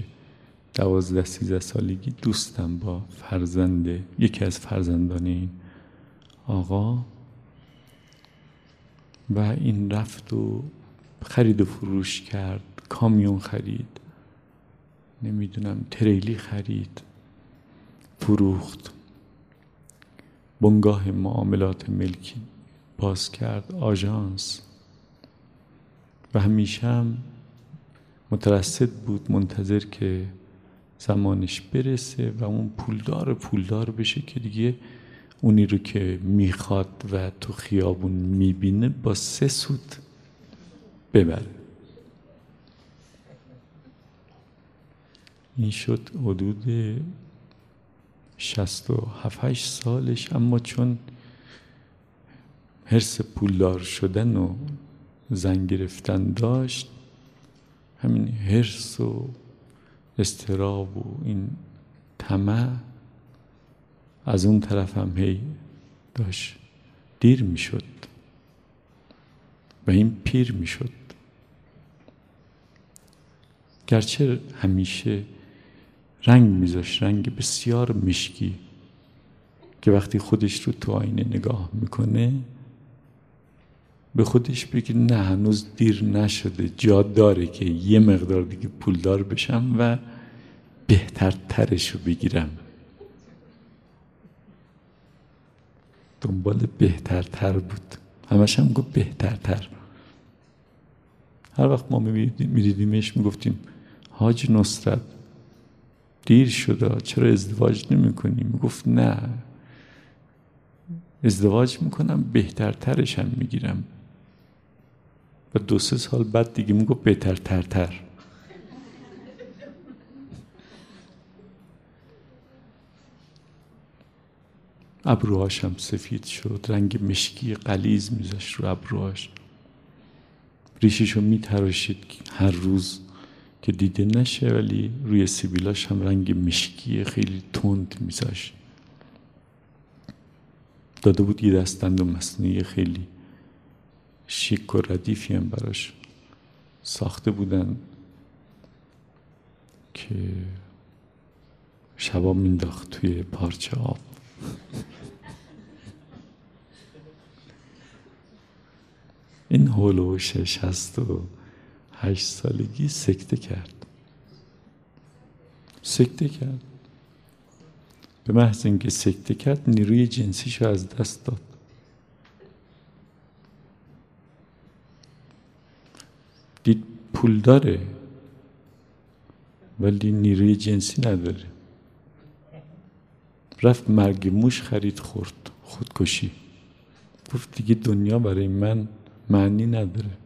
دوازده سیزده سالگی دوستم با فرزند یکی از فرزندان این آقا. و این رفت و خرید و فروش کرد. کامیون خرید. نمی‌دونم تریلی خرید. فروخت. بنگاه معاملات ملکی. باز کرد آژانس. و همیشه هم مترصد بود منتظر که زمانش برسه و اون پولدار پولدار بشه که دیگه اونی رو که می‌خواد و تو خیابون می‌بینه با سه سود ببره. این شد حدود شست و هفتش سالش. اما چون حرس پولدار شدن و زن گرفتن داشت همین حرس و استراب و این طمع از اون طرف هم هی داشت. دیر می‌شد و این پیر می‌شد. گرچه همیشه رنگ میذاشت رنگ بسیار مشکی که وقتی خودش رو تو آینه نگاه می‌کنه به خودش بگه نه هنوز دیر نشده جا داره که یه مقدار دیگه پولدار بشم و بهتر ترش رو بگیرم. دنبال بهترتر بود. همش هم گفت بهترتر. هر وقت ما میدیدیمش می‌گفتیم حاج نصرت دیر شده چرا ازدواج نمی کنی می‌گفت نه. ازدواج می‌کنم بهترترش هم می‌گیرم. و دو سه سال بعد دیگه می‌گفت بهتر تر ابروهاش هم سفید شد رنگ مشکی قلیز میذاشت رو ابروهاش. ریششو میتراشید هر روز. که دیده نشه ولی روی سیبیلاش هم رنگ مشکی خیلی تند میذاشت داده بود یه دستند و مصنوعی خیلی شیک و ردیفی هم براش ساخته بودن که شبا مینداخت توی پارچه آب. این هلوش شست و هشت سالگی سکته کرد. سکته کرد. به محض اینکه سکته کرد نیروی جنسیش رو از دست داد. دید پول داره ولی نیروی جنسی نداره. رفت مرگ موش خرید خورد. خودکشی. گفت دیگه دنیا برای من معنی نداره.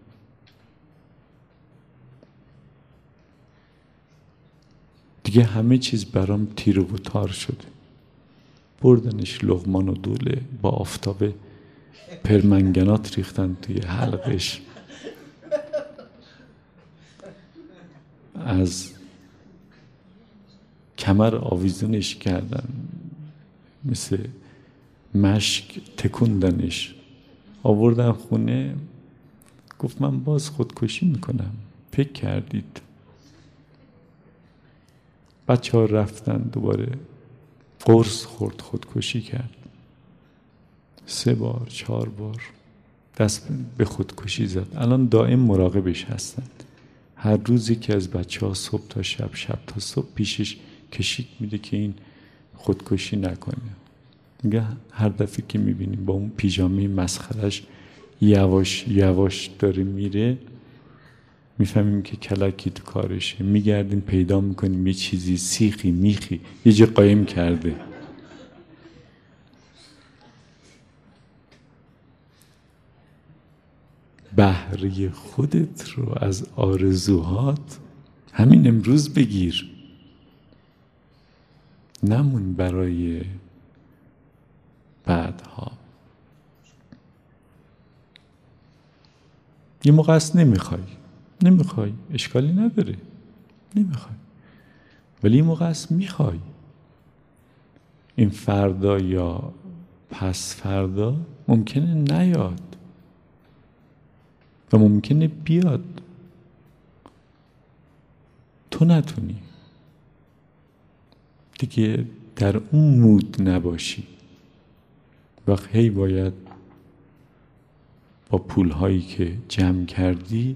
همه چیز برام تیر و تار شده. بردنش لغمان و دوله با آفتاب پرمنگنات ریختن توی حلقش. از کمر آویزونش کردن. مثل مشک تکوندنش. آوردن خونه. گفت من باز خودکشی می‌کنم. فکر کردید بچه ها رفتن دوباره. قرص خورد خودکشی کرد. سه بار چهار بار. دست به خودکشی زد. الان دائم مراقبش هستن. هر روزی که از بچه ها صبح تا شب شب تا صبح پیشش کشیک میده که این خودکشی نکنه. میگه هر دفعه که می‌بینیم با اون پیژامه مسخرش یواش یواش داره میره می‌فهمیم که کلکی تو کارشه. میگردیم پیدا می‌کنیم. یه چیزی سیخی میخی. یه جا قایم کرده. بهره خودت رو از آرزوهات همین امروز بگیر. نمون برای بعدها. یه موقع نمی‌خوای. نمی‌خوای. اشکالی نداره. نمی‌خوای. ولی این موقع است می‌خوای. این فردا یا پس فردا ممکنه نیاد. و ممکنه بیاد. تو نتونی. دیگه در اون مود نباشی. وقت هی باید با پولهایی که جمع کردی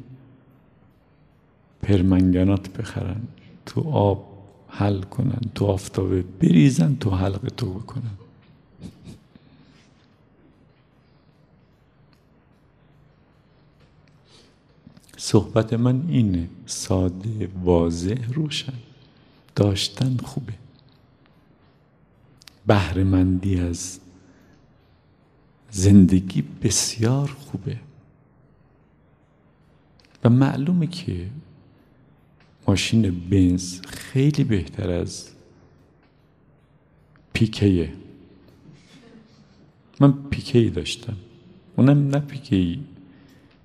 پرمنگنات بخرن تو آب حل کنن تو آفتابه بریزن تو حلق تو بکنن. صحبت من اینه ساده واضح روشن. داشتن خوبه. بهرهمندی از زندگی بسیار خوبه. و معلومه که ماشین بنز خیلی بهتر از پیکیه من پیکی داشتم. اونم نه پیکی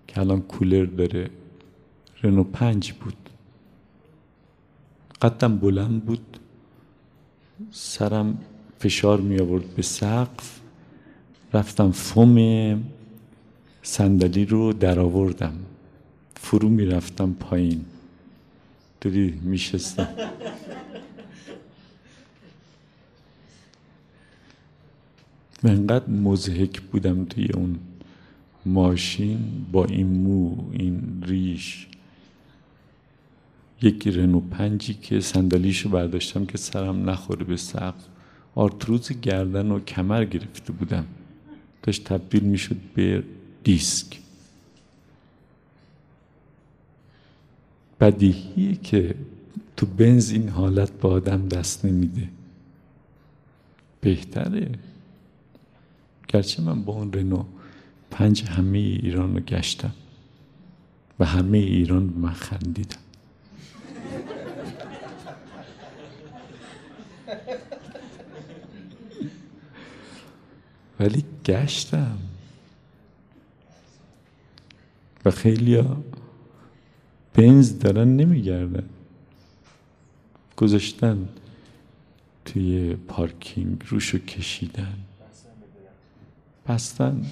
که الان کولر داره. رنو پنج بود. قدم بلند بود. سرم فشار می آورد به سقف. رفتم فوم صندلی رو در آوردم فرو می رفتم پایین. دوری می شستم و انقدر مزهک بودم توی اون ماشین با این مو این ریش. یک رنو پنجی که صندلیشو برداشتم که سرم نخوره به سقف. آرتروز گردن و کمر گرفته بودم. داشت تبدیل می‌شد به دیسک. بدیهیه که تو بنز این حالت با آدم دست نمیده. بهتره. گرچه من با اون رنو پنج همه ایران رو گشتم و همه ایران من خندیدم. ولی گشتم. و خیلی بنز دارن نمیگردن. گذاشتن توی پارکینگ روشو کشیدن. بستن.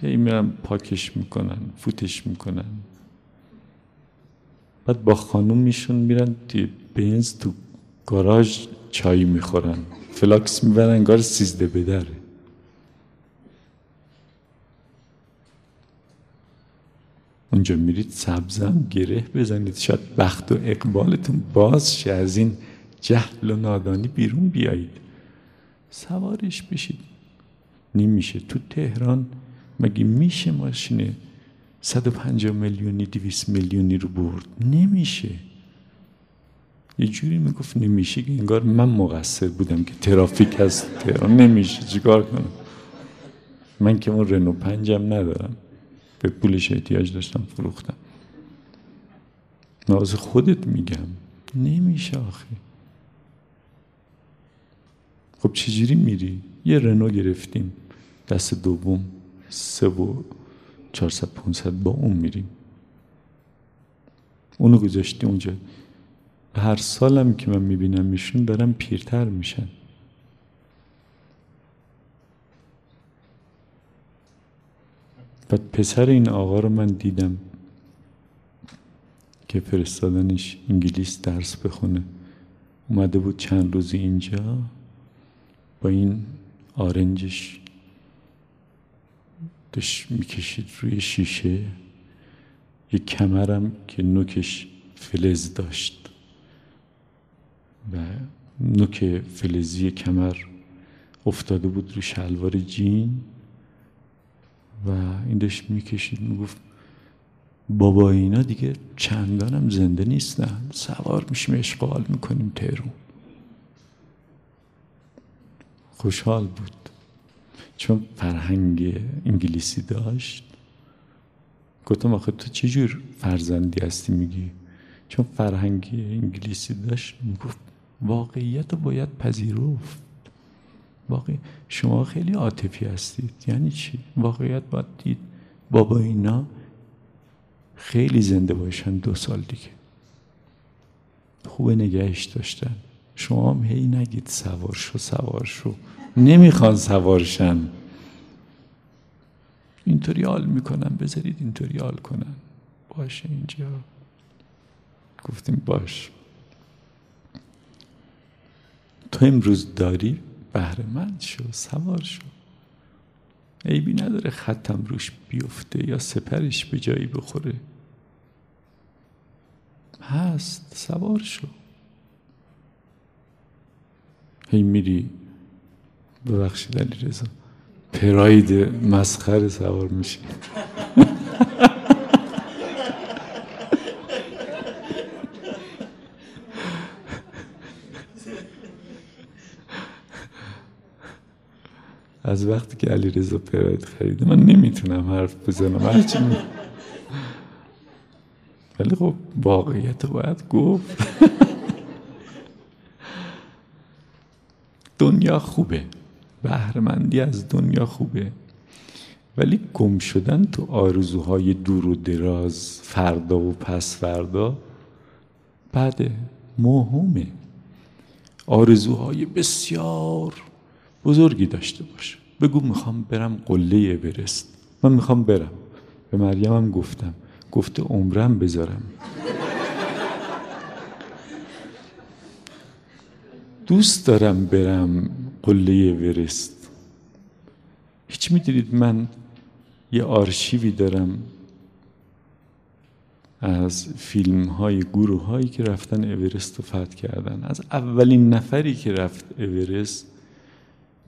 هی میرن پاکش می‌کنن فوتش می‌کنن. بعد با خانومشون میرن توی بنز تو گاراژ چای می‌خورن. فلاکس می‌برن انگار سیزده بدره اونجا میرید سبزم گره بزنید. شاید بخت و اقبالتون باز شه. از این جهل و نادانی بیرون بیایید. سوارش بشید. نمیشه. تو تهران مگه میشه ماشین 150 میلیونی 200 میلیونی رو برد؟ نمیشه. یه جوری می‌گفت نمیشه که انگار من مقصر بودم که ترافیک از تهران. نمیشه. چیکار کنم؟ من که اون رنو پنجم ندارم. به پولش احتیاج داشتم فروختم. ناز خودت میگم. نمیشه آخه. خب چجوری میری؟ یه رنو گرفتیم. دست دوم سه و چهارصد پونصد با اون میریم. اونو گذاشتی اونجا. هر سالم که من می‌بینم میشون دارم پیرتر میشن. بعد پسر این آقا رو من دیدم که فرستادنش انگلیس درس بخونه. اومده بود چند روزی اینجا با این آرنجش داشت می‌کشید روی شیشه. یه کمرم که نوکش فلز داشت و نوک فلزی کمر افتاده بود رو شلوار جین. و این داشت می‌کشید می‌گفت بابا اینا دیگه چندانم زنده نیستن. سوار میشیم اشغال می‌کنیم تهرون خوشحال بود. چون فرهنگ انگلیسی داشت. گفتم آخه تو چه جور فرزندی هستی؟ میگی. چون فرهنگ انگلیسی داشت می‌گفت واقعیت رو باید پذیرفت. واقعی. شما خیلی عاطفی هستید. یعنی چی؟ واقعیت باید دید. بابا اینا خیلی زنده باشن دو سال دیگه. خوب نگهش داشتن. شما هم هی نگید سوار شو سوار شو. نمی‌خوان سوارشن اینطوری حال می‌کنن. بذارید اینطوری حال کنن. باشه اینجا. گفتیم باش. تو امروز داری؟ بهره مند شو سوار شو. عیبی نداره ختم روش بیفته یا سپرش به جایی بخوره. هست سوار شو. هی میری ببخشید علی رضا پراید مسخر سوار میشی. از وقتی که علی رضا پراید خریده من نمی‌تونم حرف بزنم. هرچی. ولی خب واقعیت باید گفت. دنیا خوبه. بهرمندی از دنیا خوبه. ولی گم شدن تو آرزوهای دور و دراز فردا و پس فردا بعد مهمه آرزوهای بسیار بزرگی داشته باشه. بگو می‌خوام برم قله برست. من می‌خوام برم. به مریم هم گفتم. گفته عمرم بذارم. دوست دارم برم قله ورست هیچ می‌دونید من یه آرشیوی دارم از فیلم های گروه هایی که رفتن اورست رو فتح کردن. از اولین نفری که رفت اورست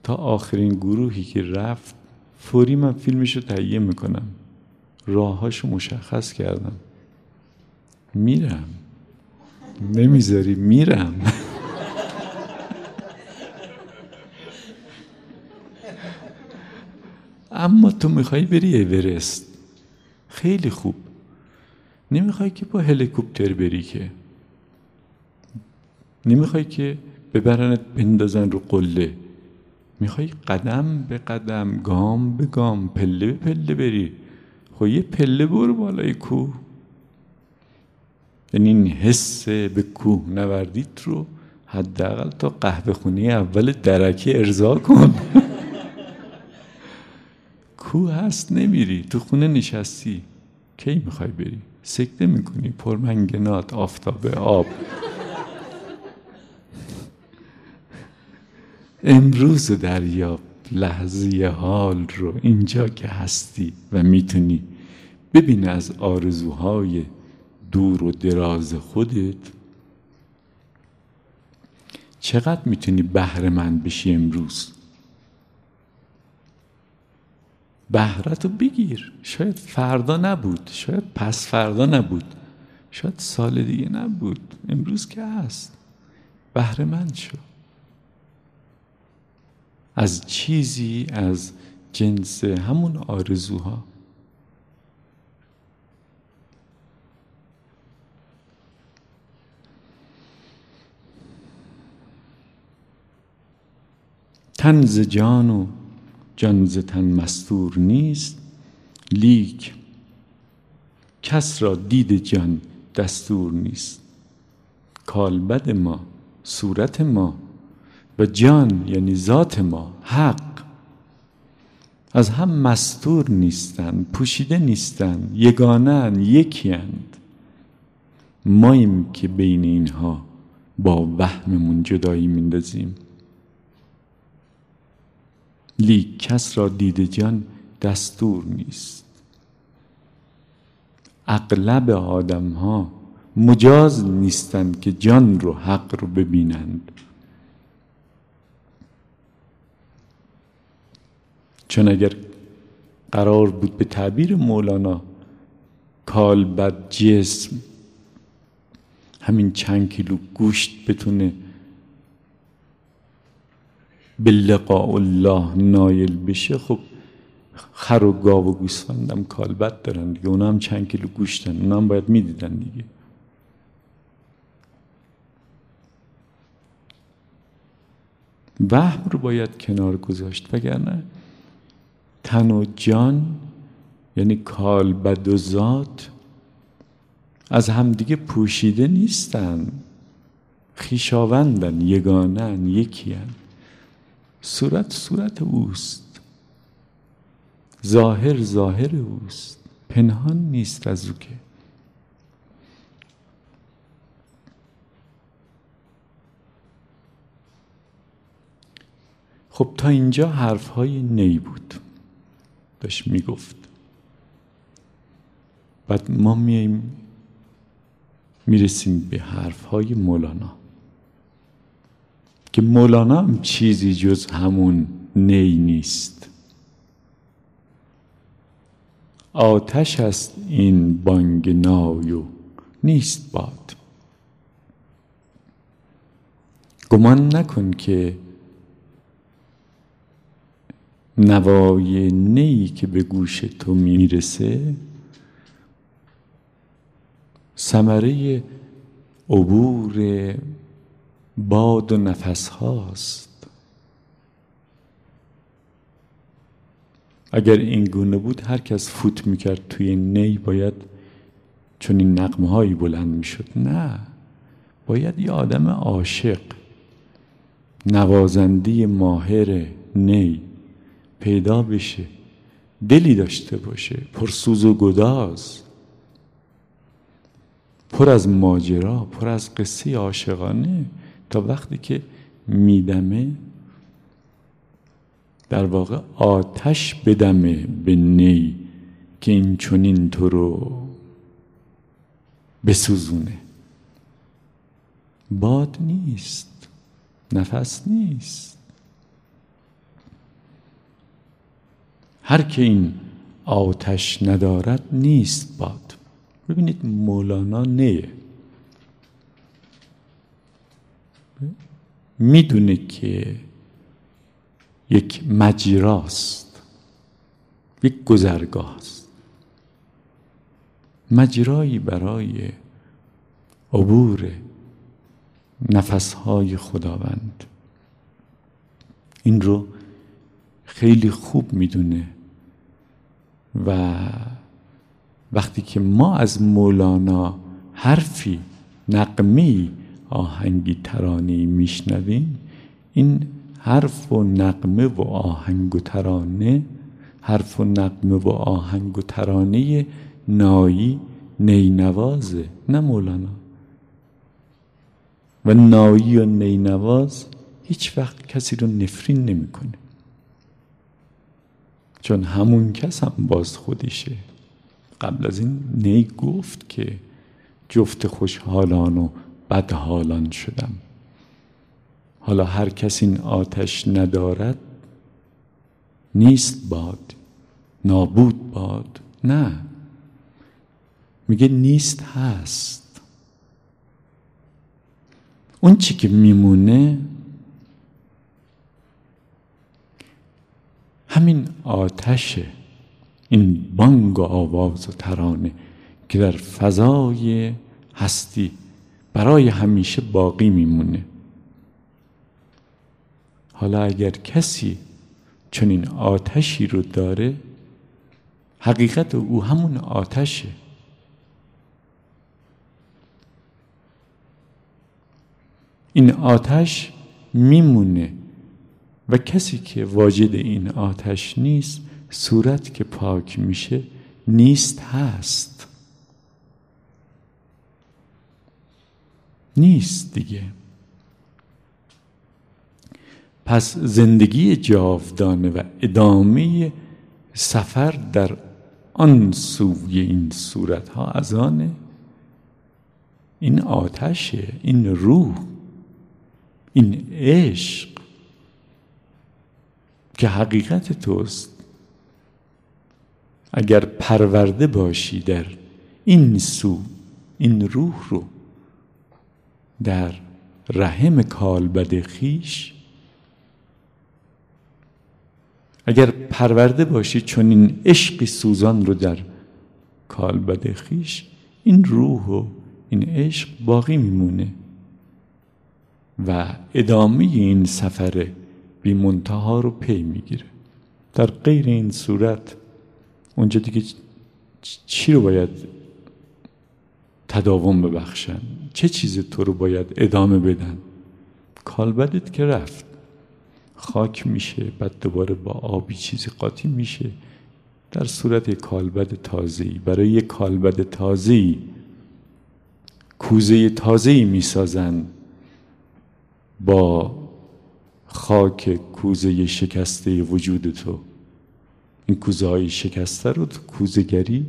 تا آخرین گروهی که رفت فوری من فیلمش رو تهیه می‌کنم. راههاشو مشخص کردم. میرم. نمی‌ذاری میرم. اما تو می‌خوای بری اورست خیلی خوب. نمی‌خوای که با هلیکوپتر بری که. نمی‌خوای که ببرنت بندازن رو قله. می‌خوای قدم به قدم گام به گام پله به پله بری. خب یه پله برو بالای کوه. یعنی این حس به کوه نوردیت رو حداقل تا قهوه خونه اول درکه ارضا کن. کوه هست نمیری. تو خونه نشستی. کی می‌خوای بری؟ سکته می‌کنی. پرمنگنات آفتاب آب. امروز دریاب لحظه حال رو اینجا که هستی و می‌تونی ببین از آرزوهای دور و دراز خودت. چقدر می‌تونی بهره مند بشی امروز؟ بهرت رو بگیر. شاید فردا نبود. شاید پس فردا نبود. شاید سال دیگه نبود. امروز که هست. بهره من شو. از چیزی از جنس همون آرزوها. تن ز جان و جان ز تن مستور نیست. لیک کس را دید جان دستور نیست. کالبد ما صورت ما و جان یعنی ذات ما حق. از هم مستور نیستند پوشیده نیستند یگانن یکیند ماییم که بین اینها با وهممون جدایی میندازیم. لیک کس را دید جان دستور نیست. اغلب آدم ها مجاز نیستند که جان رو حق رو ببینند. چون اگر قرار بود به تعبیر مولانا بد جسم همین چند کیلو گوشت بتونه به لقاء الله نایل بشه خب خر و گاو و گوسفندم کالبد دارن دیگه. اونا هم چند کیلو گوشتن اونا هم باید می‌دیدن دیگه. وهم رو باید کنار گذاشت وگرنه تن و جان یعنی کالبد و ذات از همدیگه پوشیده نیستن. خیشاوندن یگانن یکیان صورت صورت اوست. ظاهر ظاهر اوست. پنهان نیست از او که. خب تا اینجا حرف های نی بود. داشت می‌گفت. بعد ما میاییم می‌رسیم به حرف های مولانا. که مولانا هم چیزی جز همون نی نیست. آتش است این بانگ نایو نیست باد. گمان نکن که نوای نی که به گوش تو می‌رسه ثمره عبور باد و نفس هاست. اگر این گونه بود هر کس فوت می‌کرد توی نی باید چون این نقمه هایی بلند می‌شد. نه باید یه آدم عاشق نوازنده ماهر نی. پیدا بشه دلی داشته باشه پرسوز و گداز پر از ماجرا پر از قصه عاشقانه. تا وقتی که میدمه در واقع آتش بدمه به نی که این چونین تو رو بسوزونه. باد نیست نفس نیست. هر که این آتش ندارد نیست باد. ببینید مولانا نیه می‌دونه که یک مجراست یک گذرگاه است مجرایی برای عبور نفسهای خداوند. این رو خیلی خوب می‌دونه. و وقتی که ما از مولانا حرفی نقمی آهنگی ترانی میشنویم این حرف و نقمه و آهنگ و ترانه حرف و نقمه و آهنگ و ترانه نایی نینوازه نه مولانا؟ و نایی و نینواز هیچ وقت کسی رو نفرین نمی‌کنه. چون همون کس هم باز خودشه. قبل از این نی گفت که جفت خوشحالان و بدحالان شدم. حالا هر کس این آتش ندارد نیست باد نابود باد نه. میگه نیست هست. اون چی که میمونه همین آتشه این بانگ و آواز و ترانه که در فضای هستی برای همیشه باقی میمونه. حالا اگر کسی چنین آتشی رو داره حقیقت او همون آتشه. این آتش میمونه. و کسی که واجد این آتش نیست صورت که پاک میشه نیست هست. نیست دیگه. پس زندگی جاودانه و ادامه سفر در آن سوی این صورت ها از آن این آتشه این روح این عشق که حقیقت توست. اگر پرورده باشی در این سو این روح رو در رحم کالبد خیش اگر پرورده باشی چون این عشق سوزان رو در کالبد خیش این روح و این عشق باقی میمونه و ادامه این سفر بی منتها رو پی می‌گیره. در غیر این صورت اونجا دیگه چی رو باید تداوم ببخشن؟ چه چیزی تو رو باید ادامه بدن؟ کالبدت که رفت. خاک میشه بعد دوباره با آبی چیزی قاطی میشه. در صورت یک کالبد تازه‌ای. برای یک کالبد تازه‌ای کوزه تازه‌ای می‌سازن با خاک کوزه شکسته وجود تو. این کوزه های شکسته رو تو کوزه گری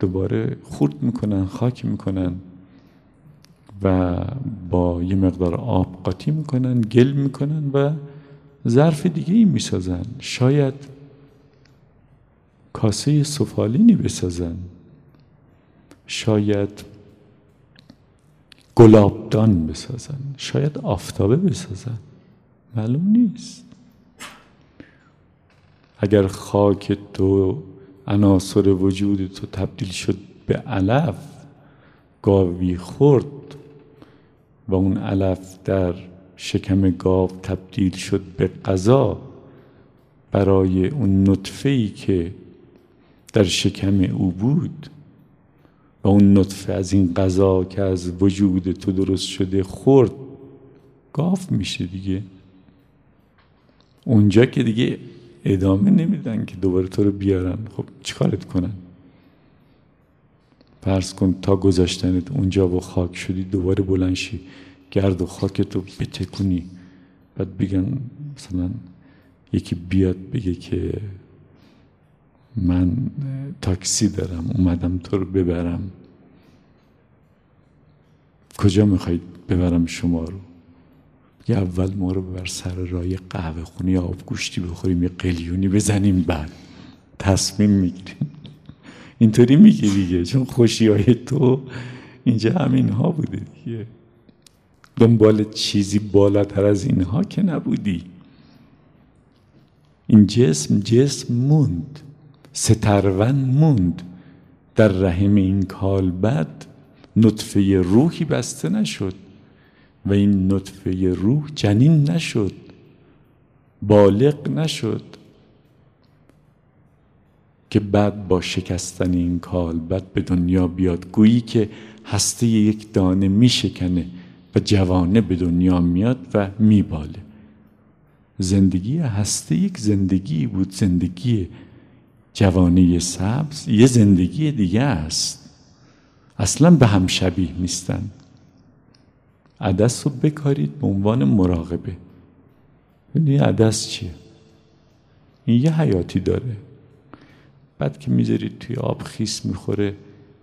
دوباره خورد می‌کنن خاک می‌کنن و با یه مقدار آب قاطی می‌کنن گل می‌کنن و ظرف دیگه ای می‌سازن. شاید کاسه سفالینی بسازن. شاید گلابدان بسازن. شاید آفتابه بسازن. معلوم نیست. اگر خاک تو عناصر وجود تو تبدیل شد به علف گاوی خورد و اون علف در شکم گاو تبدیل شد به غذا برای اون نطفه ای که در شکم او بود و اون نطفه از این غذا که از وجود تو درست شده خورد گاف میشه دیگه. اونجا که دیگه ادامه نمیدن که دوباره تو رو بیارن. خب چیکارت کنن؟ فرض کن تا گذاشتنت اونجا و خاک شدی دوباره بلنشی گرد و خاکت رو بتکونی. بعد بگن مثلا یکی بیاد بگه که من تاکسی دارم اومدم تو رو ببرم. کجا می‌خواید ببرم شما رو؟ یه اول ما رو ببر سر رای قهوه خونی آب گوشتی بخوریم یه قلیونی بزنیم بعد تصمیم می‌گیریم. اینطوری میگه دیگه چون خوشی های تو اینجا همین ها بوده دیگه. دنبال چیزی بالاتر از اینها که نبودی. این جسم جسم موند. سترون موند. در رحم این کالبد نطفه روحی بسته نشد. و این نطفه روح جنین نشد بالغ نشد که بعد با شکستن این کالبد به دنیا بیاد. گویی که هسته یک دانه میشکنه و جوانه به دنیا میاد و میباله. زندگی هسته یک زندگی بود زندگی جوانه سبز یه زندگی دیگه است. اصلا به هم شبیه نیستن. عدس رو بکارید به عنوان مراقبه. این عدس چیه؟ این یه حیاتی داره. بعد که می‌ذارید توی آب خیس می‌خوره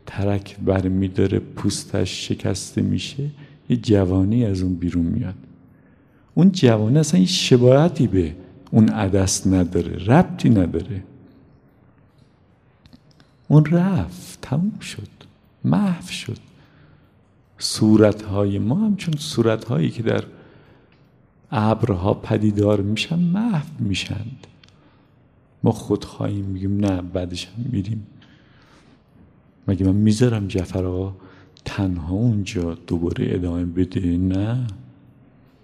ترک بر میداره پوستش شکسته میشه یه جوانی از اون بیرون میاد. اون جوانی اصلا این شباهتی به اون عدس نداره ربطی نداره. اون رفت تموم شد محو شد. صورتهای ما هم چون صورتهایی که در ابرها پدیدار میشن محو میشند. ما خود خواهیم میگیم نه بعدش هم میریم. مگه من می‌ذارم جعفر آقا تنها اونجا دوباره ادامه بده؟ نه.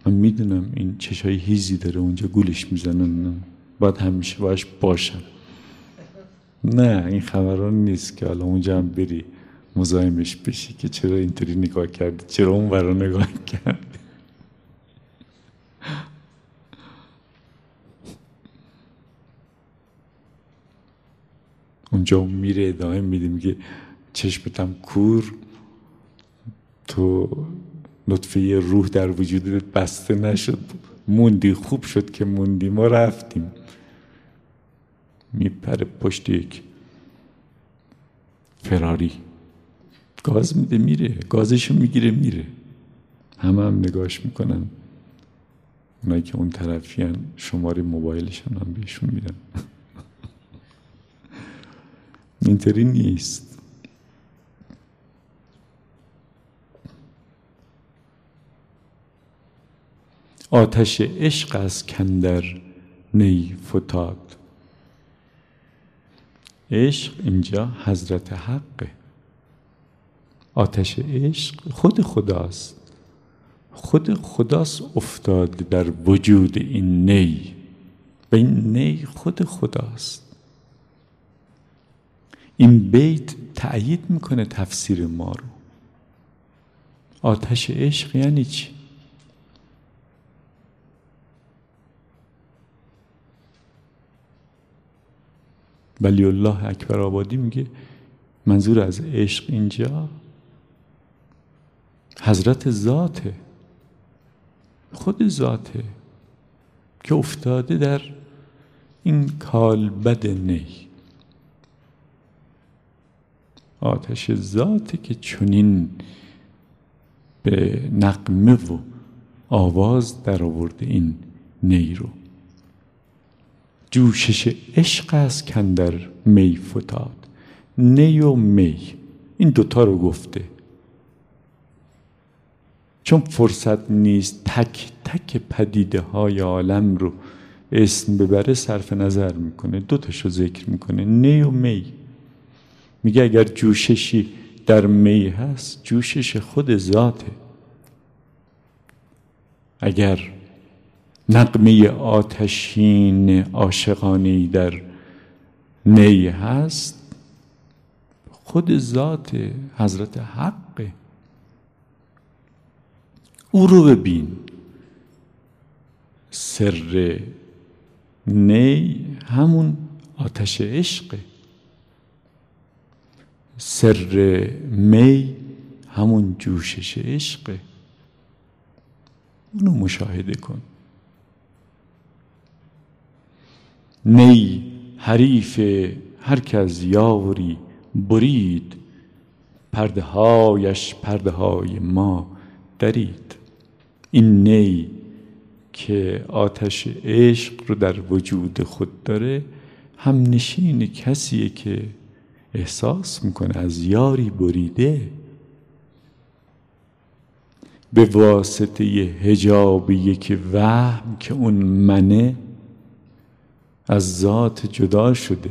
من می‌دونم این چشای هیزی داره اونجا گولش می‌زنن نه. باید همیشه باش باشم. نه این خبران نیست که حالا اونجا هم بری. مزاحمش بشی که چرا اینطوری نگاه کردی چرا اون برا نگاه کردی اونجا اون میره ادامه میده میگه چشمتم کور تو نطفه روح در وجودت بسته نشد. موندی خوب شد که موندی. ما رفتیم. میپره پشت یک فراری. گاز میده میره. گازشو می‌گیره میره. همه هم نگاش می‌کنن. اونایی که اون طرفیان شماره موبایلشان هم بهشون میدن. اینطوری نیست. آتش عشق از کندر نی فتاد. عشق اینجا حضرت حقه. آتش عشق خود خداست. خود خداست افتاده در وجود این نی. و این نی خود خداست. این بیت تأیید می‌کنه تفسیر ما رو. آتش عشق یعنی چی؟ ولی الله اکبر آبادی میگه منظور از عشق اینجا حضرت ذاته خود ذاته که افتاده در این کالبد نی. آتش ذاته که چنین به نقمه و آواز در آورده این نی رو. جوشش عشق است کندر می فتاد. نی و می. این دوتا رو گفته. چون فرصت نیست تک تک پدیده های عالم رو اسم ببره صرف نظر می‌کنه دوتاش رو ذکر می‌کنه نی و می. میگه اگر جوششی در می هست جوشش خود ذاته. اگر نقمه آتشین عاشقانه در نی هست خود ذات حضرت حقه. او رو ببین سر نی همون آتش عشقه سر می همون جوشش عشقه اونو مشاهده کن. نی حریف هر کس یاوری برید پرده هایش پرده های ما درید. این نی که آتش عشق رو در وجود خود داره هم نشین کسیه که احساس می‌کنه از یاری بریده. به واسطه هجاب یک وهم که اون منه از ذات جدا شده.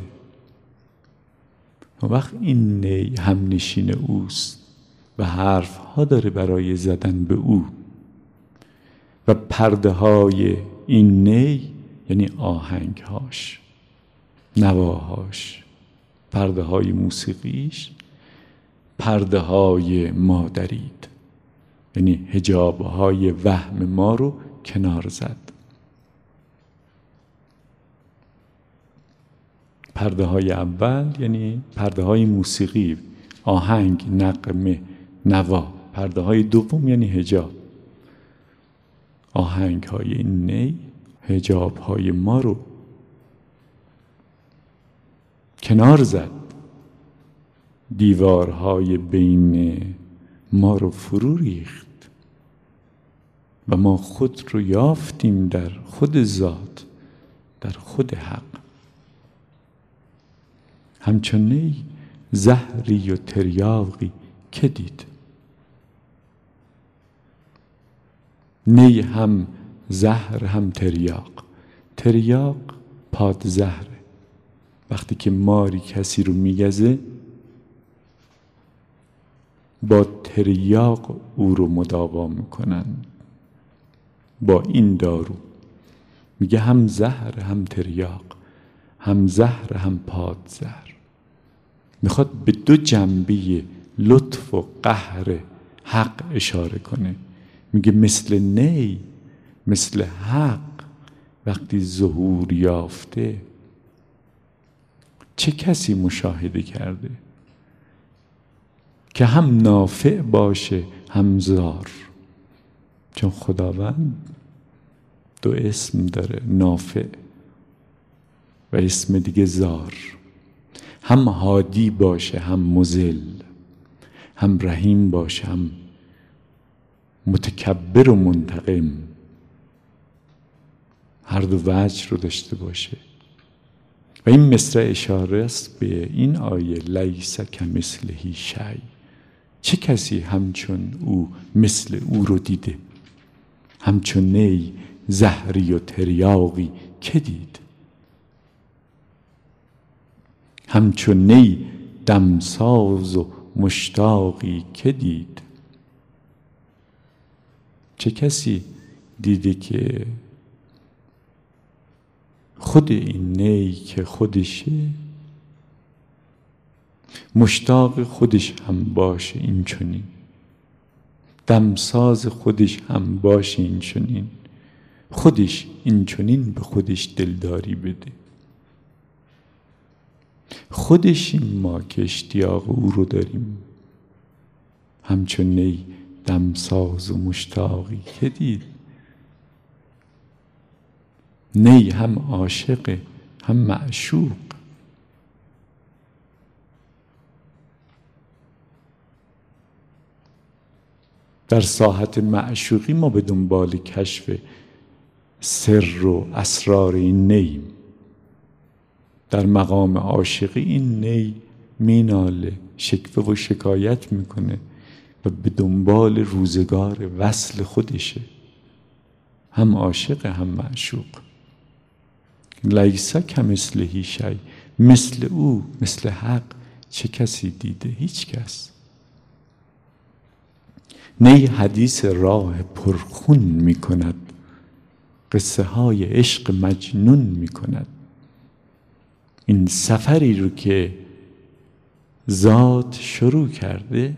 و وقت این نی هم نشین اوست و حرف ها داره برای زدن به او. و پرده های این نی یعنی آهنگ هاش نواهاش پرده های موسیقیش پرده های مادرید یعنی هجاب های وهم ما رو کنار زد. پرده های اول یعنی پرده های موسیقی آهنگ نقمه نوا. پرده های دوم یعنی هجاب آهنگ های نی هجاب های ما رو کنار زد. دیوارهای بین ما رو فرو ریخت و ما خود رو یافتیم در خود ذات در خود حق. همچنین زهری و تریاقی که دید؟ نی هم زهر هم تریاق. تریاق پاد زهره وقتی که ماری کسی رو میگزه با تریاق او رو مداوا می‌کنن. با این دارو. میگه هم زهر هم تریاق هم زهر هم پاد زهر. می‌خواد به دو جنبه لطف و قهر حق اشاره کنه. میگه مثل نی مثل حق وقتی ظهور یافته. چه کسی مشاهده کرده؟ که هم نافع باشه هم زار. چون خداوند دو اسم داره نافع و اسم دیگه زار. هم هادی باشه هم مزل هم رحیم باشه هم متکبر و منتقم. هر دو وجه رو داشته باشه. و این مصر اشاره است به این آیه لیس کمثله شی. چه کسی همچون او مثل او رو دیده؟ همچون نی زهری و تریاقی که دید؟ همچون نی دمساز و مشتاقی که دید؟ چه کسی دیده که خود این نی که خودشه؟ مشتاق خودش هم باشه این چنین. دمساز خودش هم باشه این چنین. خودش این چنین به خودش دلداری بده. خودش ما که اشتیاق او رو داریم. همچون نی دمساز و مشتاقی. که دید؟ نی هم عاشق هم معشوق. در ساحت معشوقی ما به دنبال کشف سر و اسرار این نیم. در مقام عاشقی این نی میناله شکوه و شکایت می‌کنه. و به دنبال روزگار وصل خودشه. هم عاشق هم معشوق. لیسا کمثلهی شی مثل او مثل حق چه کسی دیده؟ هیچ کس. نی حدیث راه پرخون می کند قصه های عشق مجنون می کند این سفری رو که ذات شروع کرده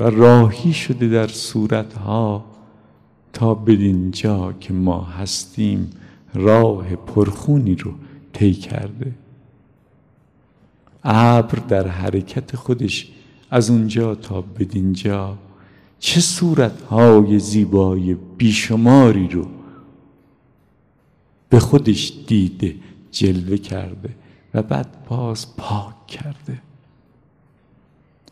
و راهی شده در صورتها تا بدین جا که ما هستیم راه پرخونی رو طی کرده. ابر در حرکت خودش از اونجا تا بدینجا چه صورتهای زیبای بیشماری رو به خودش دیده جلوه کرده و بعد باز پاک کرده.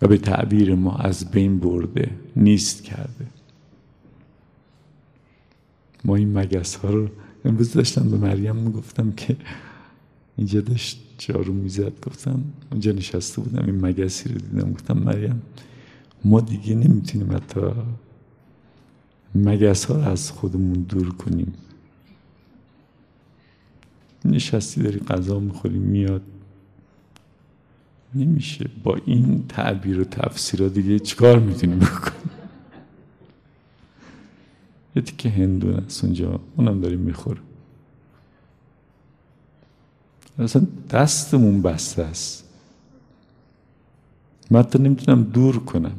و به تعبیر ما از بین برده نیست کرده. ما این مگس ها رو امروز داشتم به مریم می‌گفتم که اینجا داشت جارو می‌زد. گفتم اونجا نشسته بودم این مگسی رو دیدم. گفتم مریم ما دیگه نمی‌تونیم حتی مگس ها رو از خودمون دور کنیم. نشستی داری غذا می‌خوری میاد. نمیشه با این تعبیر و تفسیرها دیگه چیکار می‌تونیم بکنیم؟ یه که هندون است اونجا اونم داریم می‌خوره اصلا دستمون بسته است. من حتی نمی‌تونم دور کنم.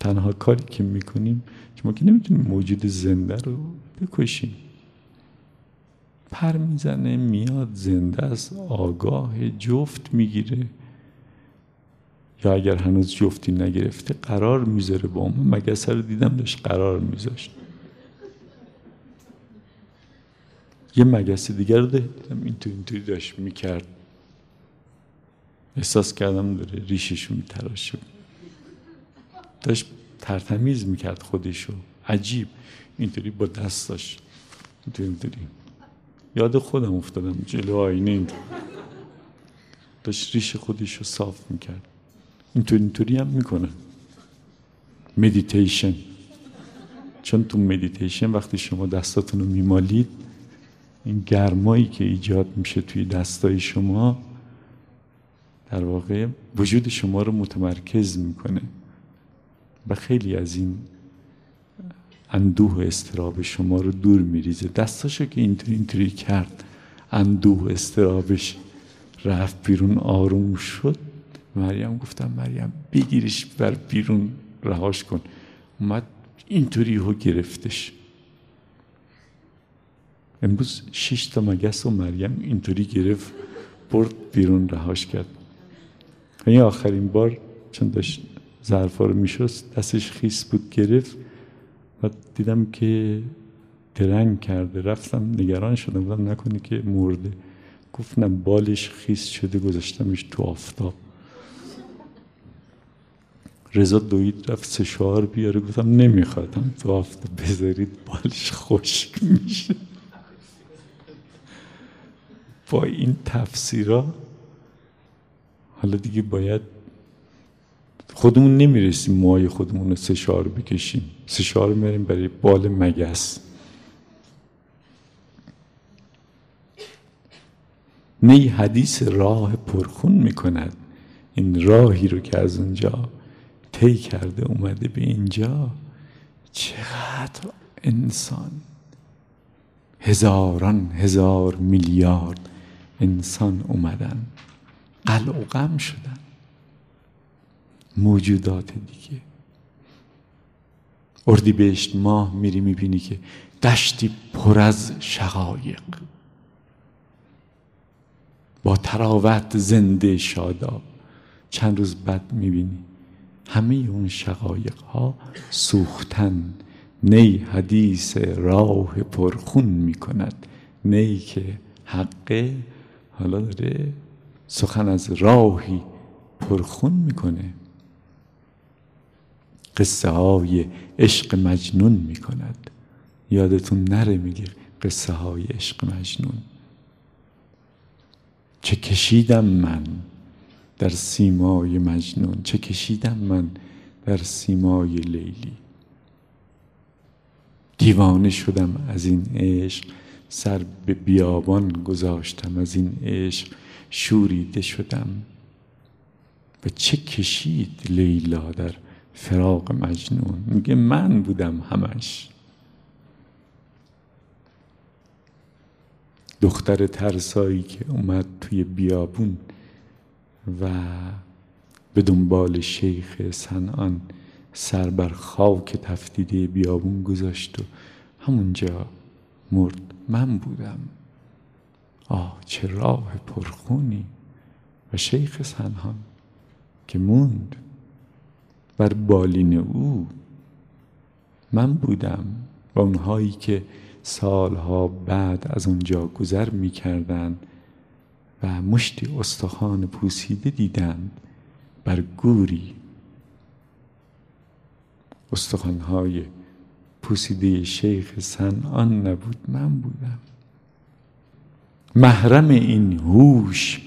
تنها کاری که می‌کنیم که ما که نمی‌تونیم موجود زنده رو بکشیم. پر می‌زنه میاد زنده است آگاه جفت می‌گیره. یا اگر هنوز جفتی نگرفته قرار می‌ذاره با من مگه رو دیدم داشت قرار میذاشت. یه مگس دیگر رو دیدم اینطور اینطوری داشت می‌کرد. احساس کردم داره ریششو میتراشه. داشت ترتمیز می‌کرد خودشو. عجیب. اینطوری با دستاش اینطوری اینطوری. یاد خودم افتادم جلو آینه. اینطور داشت ریش خودش رو صاف می‌کرد. اینطور اینطوری هم می‌کنه. مدیتیشن چون تو مدیتیشن وقتی شما دستاتون رو میمالید این گرمایی که ایجاد میشه توی دستای شما در واقع وجود شما رو متمرکز می‌کنه. و خیلی از این اندوه و استراب شما رو دور میریزه. دستاشو که اینطوری اینطوری کرد اندوه و استرابش رفت بیرون آروم شد. مریم گفتم مریم بگیرش بر بیرون رهاش کن. اومد اینطوری ها گرفتش. امروز شش تا مگس و مریم اینطوری گرفت برد بیرون رهاش کرد. این آخرین بار چون داشت ظرفا رو میشست دستش خیس بود گرفت و دیدم که درنگ کرده. رفتم نگران شدم بودم نکنه که مرده. گفتم بالش خیس شده گذاشتمش تو آفتاب. رضا دوید رفت سشوار بیاره. گفتم نمیخوادم تو آفتاب بذارید بالش خشک میشه. با این تفسیرها حالا دیگه باید خودمون نمی‌رسیم موهای خودمون رو سشار بکشیم. سشار میریم برای بال مگس. نی حدیث راه پرخون می‌کند. این راهی رو که از اونجا طی کرده اومده به اینجا. چقدر انسان. هزاران هزار میلیارد انسان اومدن. قلع و غم شدن. موجودات دیگه. اردیبهشت ماه میری می‌بینی که دشتی پر از شقایق. با تراوت زنده شاداب. چند روز بعد می‌بینی. همه اون شقایق ها سوختن. نی حدیث راه پرخون می‌کند. نی که حقه حالا داره سخن از راهی پرخون می‌کنه. قصه های عشق مجنون می‌کند. یادتون نره میگه قصه های عشق مجنون. چه کشیدم من؟ در سیمای مجنون. چه کشیدم من در سیمای لیلی؟ دیوانه شدم از این عشق سر به بیابان گذاشتم از این عشق شوریده شدم. و چه کشید لیلا در فراق مجنون؟ میگه من بودم همش. دختر ترسایی که اومد توی بیابون و به دنبال شیخ سنان سر بر خاک تفتیده بیابون گذاشت و همونجا مرد من بودم. آه چه راه پرخونی و شیخ سنهان که موند بر بالین او. من بودم و اونهایی که سالها بعد از اونجا گذر می‌کردن و مشتی استخوان پوسیده دیدند بر گوری. استخوانهای پوسیده شیخ سنان نبود من بودم. محرم این هوش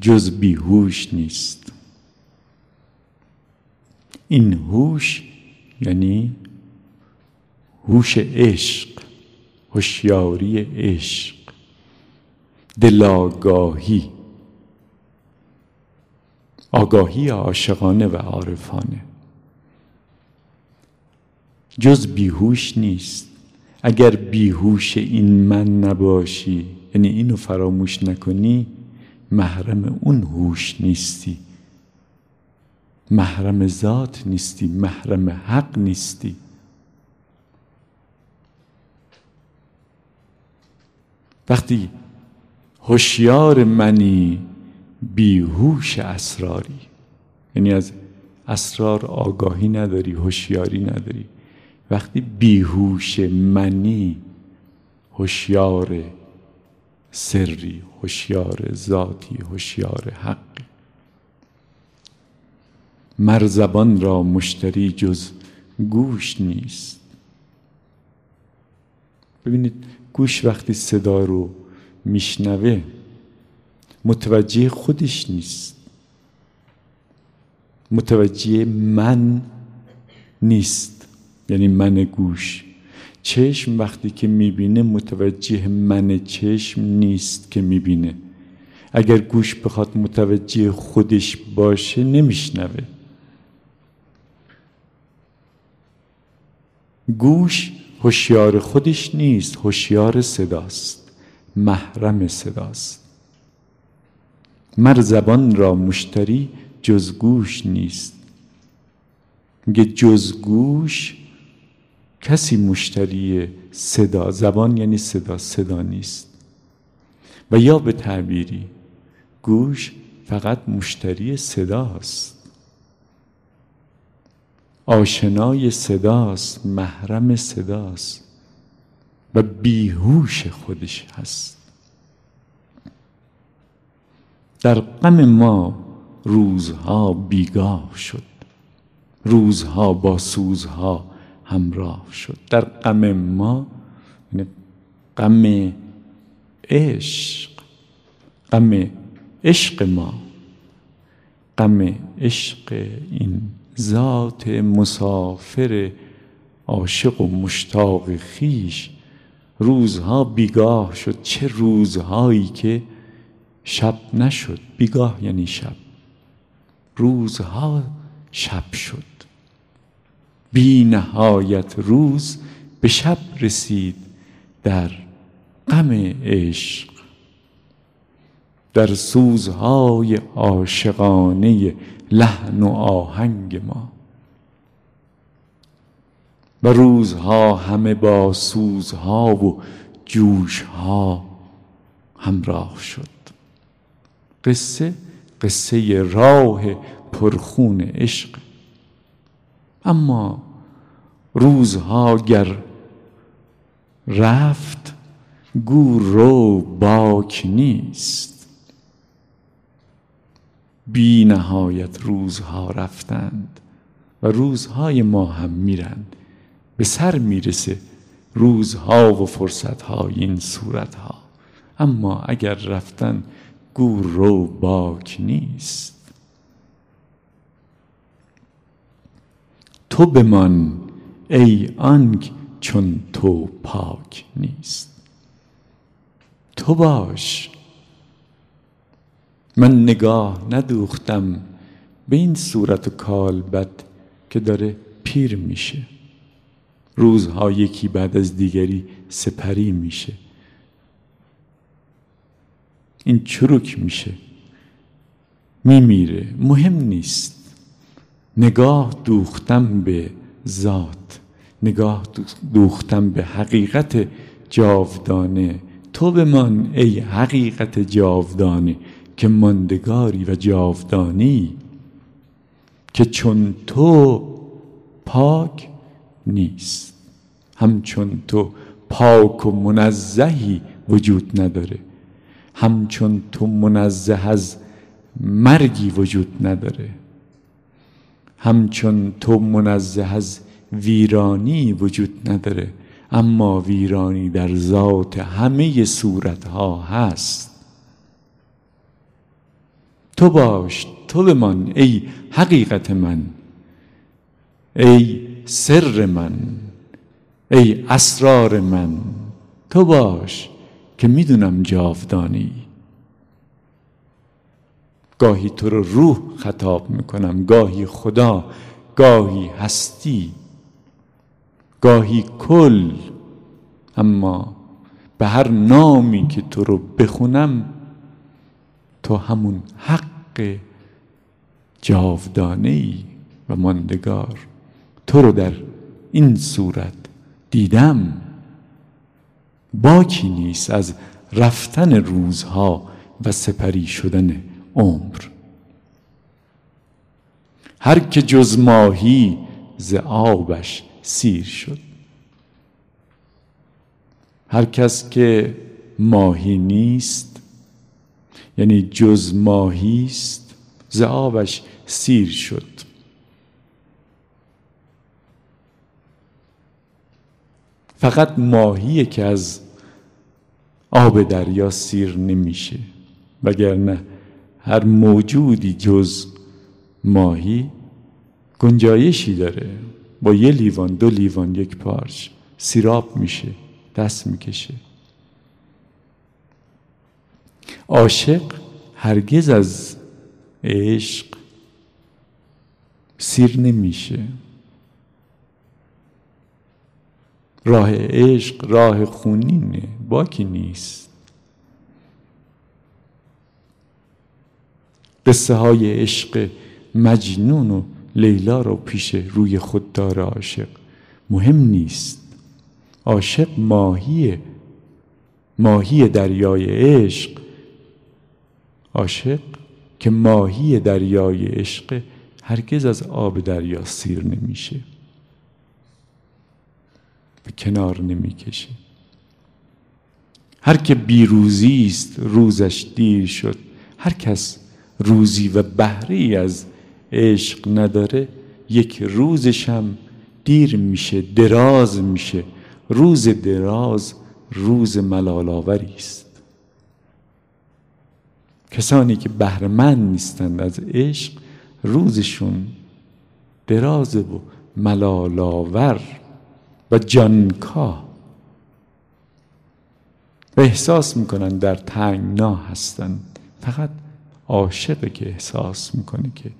جز بیهوش نیست. این هوش یعنی هوش عشق هوشیاری عشق. دلاگاهی. آگاهی عاشقانه و عارفانه. جز بیهوش نیست. اگر بیهوش این من نباشی یعنی اینو فراموش نکنی محرم اون هوش نیستی. محرم ذات نیستی محرم حق نیستی. وقتی هوشیار منی بیهوش اسراری. یعنی از اسرار آگاهی نداری هوشیاری نداری. وقتی بیهوش منی هوشیار سری هوشیار ذاتی هوشیار حقی مرزبان را مشتری جز گوش نیست. ببینید گوش وقتی صدا رو میشنوه. متوجه خودش نیست. متوجه من نیست. یعنی من گوش. چشم وقتی که می‌بینه متوجه من چشم نیست که می‌بینه. اگر گوش بخواد متوجه خودش باشه نمیشنوه. گوش هوشیار خودش نیست هوشیار صداست. محرم صداست. مر زبان را مشتری جز گوش نیست. میگه جز گوش کسی مشتری صدا زبان یعنی صدا صدا نیست. و یا به تعبیری گوش فقط مشتری صداست. آشنای صداست محرم صداست. و بیهوش خودش هست. در غم ما روزها بیگاه شد. روزها با سوزها همراه شد. در غم ما یعنی غم عشق غم عشق ما غم عشق این ذات مسافر عاشق و مشتاق خیش روزها بیگاه شد چه روزهایی که شب نشد بیگاه یعنی شب. روزها شب شد. بی نهایت روز به شب رسید در غم عشق. در سوزهای عاشقانه لحن و آهنگ ما. و روزها همه با سوزها و جوشها همراه شد. قصه قصه راه پرخون عشق. اما روزها گر رفت گو رو باک نیست. بی نهایت روزها رفتند و روزهای ما هم میرند. به سر می‌رسه روزها و فرصتهای این صورتها. اما اگر رفتن گو رو باک نیست. تو بمان ای آنک چون تو پاک نیست. تو باش. من نگاه ندوختم به این صورت و کالبد که داره پیر میشه. روزها یکی بعد از دیگری سپری میشه. این چروک میشه. میمیره. مهم نیست. نگاه دوختم به ذات. نگاه دوختم به حقیقت جاودانه. تو بمان ای حقیقت جاودانه که ماندگاری و جاودانی. که چون تو پاک نیست. همچون تو پاک و منزهی وجود نداره. همچون تو منزه از مرگی وجود نداره. همچون تو منزه از ویرانی وجود نداره. اما ویرانی در ذات همه صورتها هست. تو باش تو بمان ای حقیقت من. ای سر من. ای اسرار من تو باش که می‌دونم جاودانی. گاهی تو رو روح خطاب می‌کنم گاهی خدا گاهی هستی. گاهی کل اما به هر نامی که تو رو بخونم تو همون حق جاودانه ای و ماندگار تو رو در این صورت دیدم باکی نیست از رفتن روزها و سپری شدن عمر. هر که جز ماهی ز آبش سیر شد. هر کس که ماهی نیست یعنی جز ماهی است ز آبش سیر شد. فقط ماهیه که از آب دریا سیر نمیشه وگرنه هر موجودی جز ماهی گنجایشی داره. با یه لیوان دو لیوان یک پارچ سیراب میشه دست می‌کشه. عاشق هرگز از عشق سیر نمیشه. راه عشق راه خونینه. باکی نیست. قصه های عشق مجنون و لیلا رو پیش روی خود داره عاشق. مهم نیست. عاشق ماهیه ماهی دریای عشق. عاشق که ماهی دریای عشق هرگز از آب دریا سیر نمیشه. به کنار نمی‌کشه هر که بیروزی است روزش دیر شد. هر کس روزی و بهره از عشق نداره. یک روزشم دیر میشه دراز میشه. روز دراز روز ملالاوری است. کسانی که بهرمند نیستند از عشق روزشون دراز و ملالاور و جانکا. و احساس می‌کنن در تنگنا هستند فقط عاشقه که احساس می‌کنه که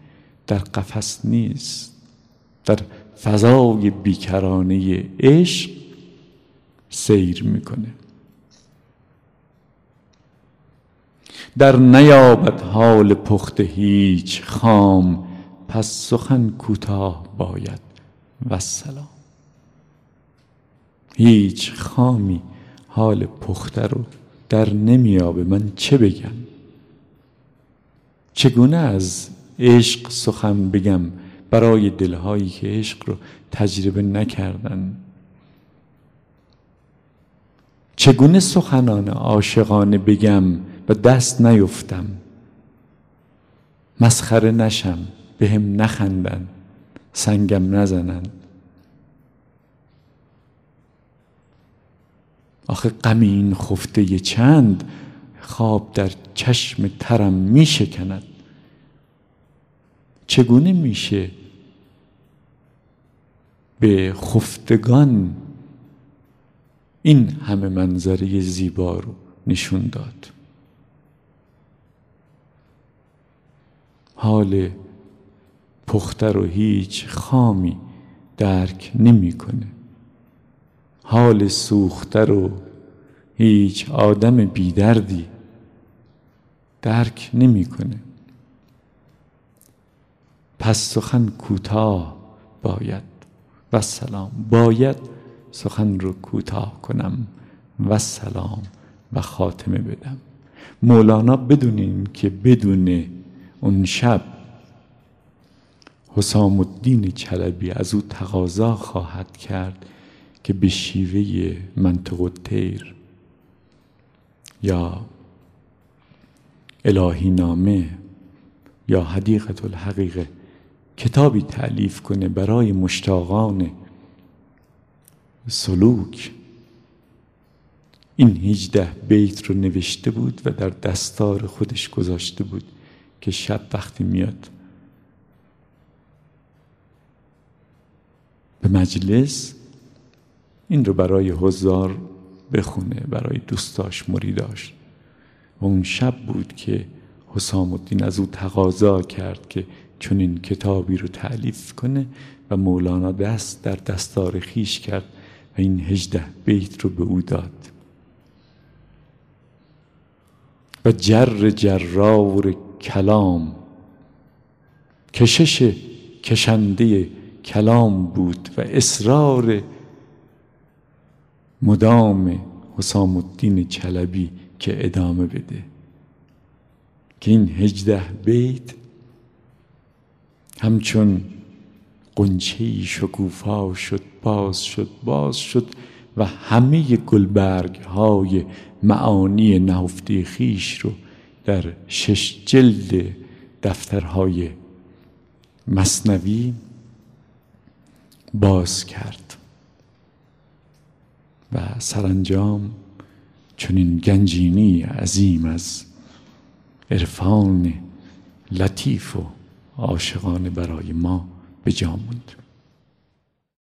در قفس نیست. در فضای بیکرانه عشق سیر می‌کنه. در نیابد حال پخت هیچ خام پس سخن کوتاه باید. و سلام. هیچ خامی حال پخته رو در نمیابه. من چه بگم؟ چگونه از عشق سخن بگم برای دلهایی که عشق رو تجربه نکردن؟ چگونه سخنان عاشقانه بگم و دست نیفتم؟ مسخره نشم به هم نخندن سنگم نزنن. آخه غم این خفته چند خواب در چشم ترم می شکند. چگونه میشه به خفتگان این همه منظره زیبا رو نشون داد؟ حال پخته رو هیچ خامی درک نمی‌کنه حال سوخته رو هیچ آدم بیدردی درک نمی‌کنه. پس سخن کوتاه باید. و سلام باید سخن رو کوتاه کنم. و سلام و خاتمه بدم. مولانا بدونین که بدون اون شب حسام الدین چلبی از او تقاضا خواهد کرد. که به شیوه منطق تیر یا الهی نامه یا حدیقت الحقیقه کتابی تعلیف کنه برای مشتاقان سلوک. این هیچده بیت رو نوشته بود و در دستار خودش گذاشته بود که شب وقتی میاد به مجلس این رو برای هزار بخونه برای دوستاش مریداش. و اون شب بود که حسام الدین از او تقاضا کرد که چون این کتابی رو تعلیف کنه و مولانا دست در دستار خیش کرد و این هجده بیت رو به او داد. و جر جراور کلام کشش کشنده کلام بود و اصرار مدام حسام الدین چلبی که ادامه بده. که این هجده بیت همچون قنچه شکوفا شد باز شد باز شد و همه گلبرگ های معانی نهفته خیش رو در شش جلد دفترهای مصنوی باز کرد. و سرانجام چون این گنجینی عظیم از عرفان لطیف و عاشقانه برای ما به جا موند.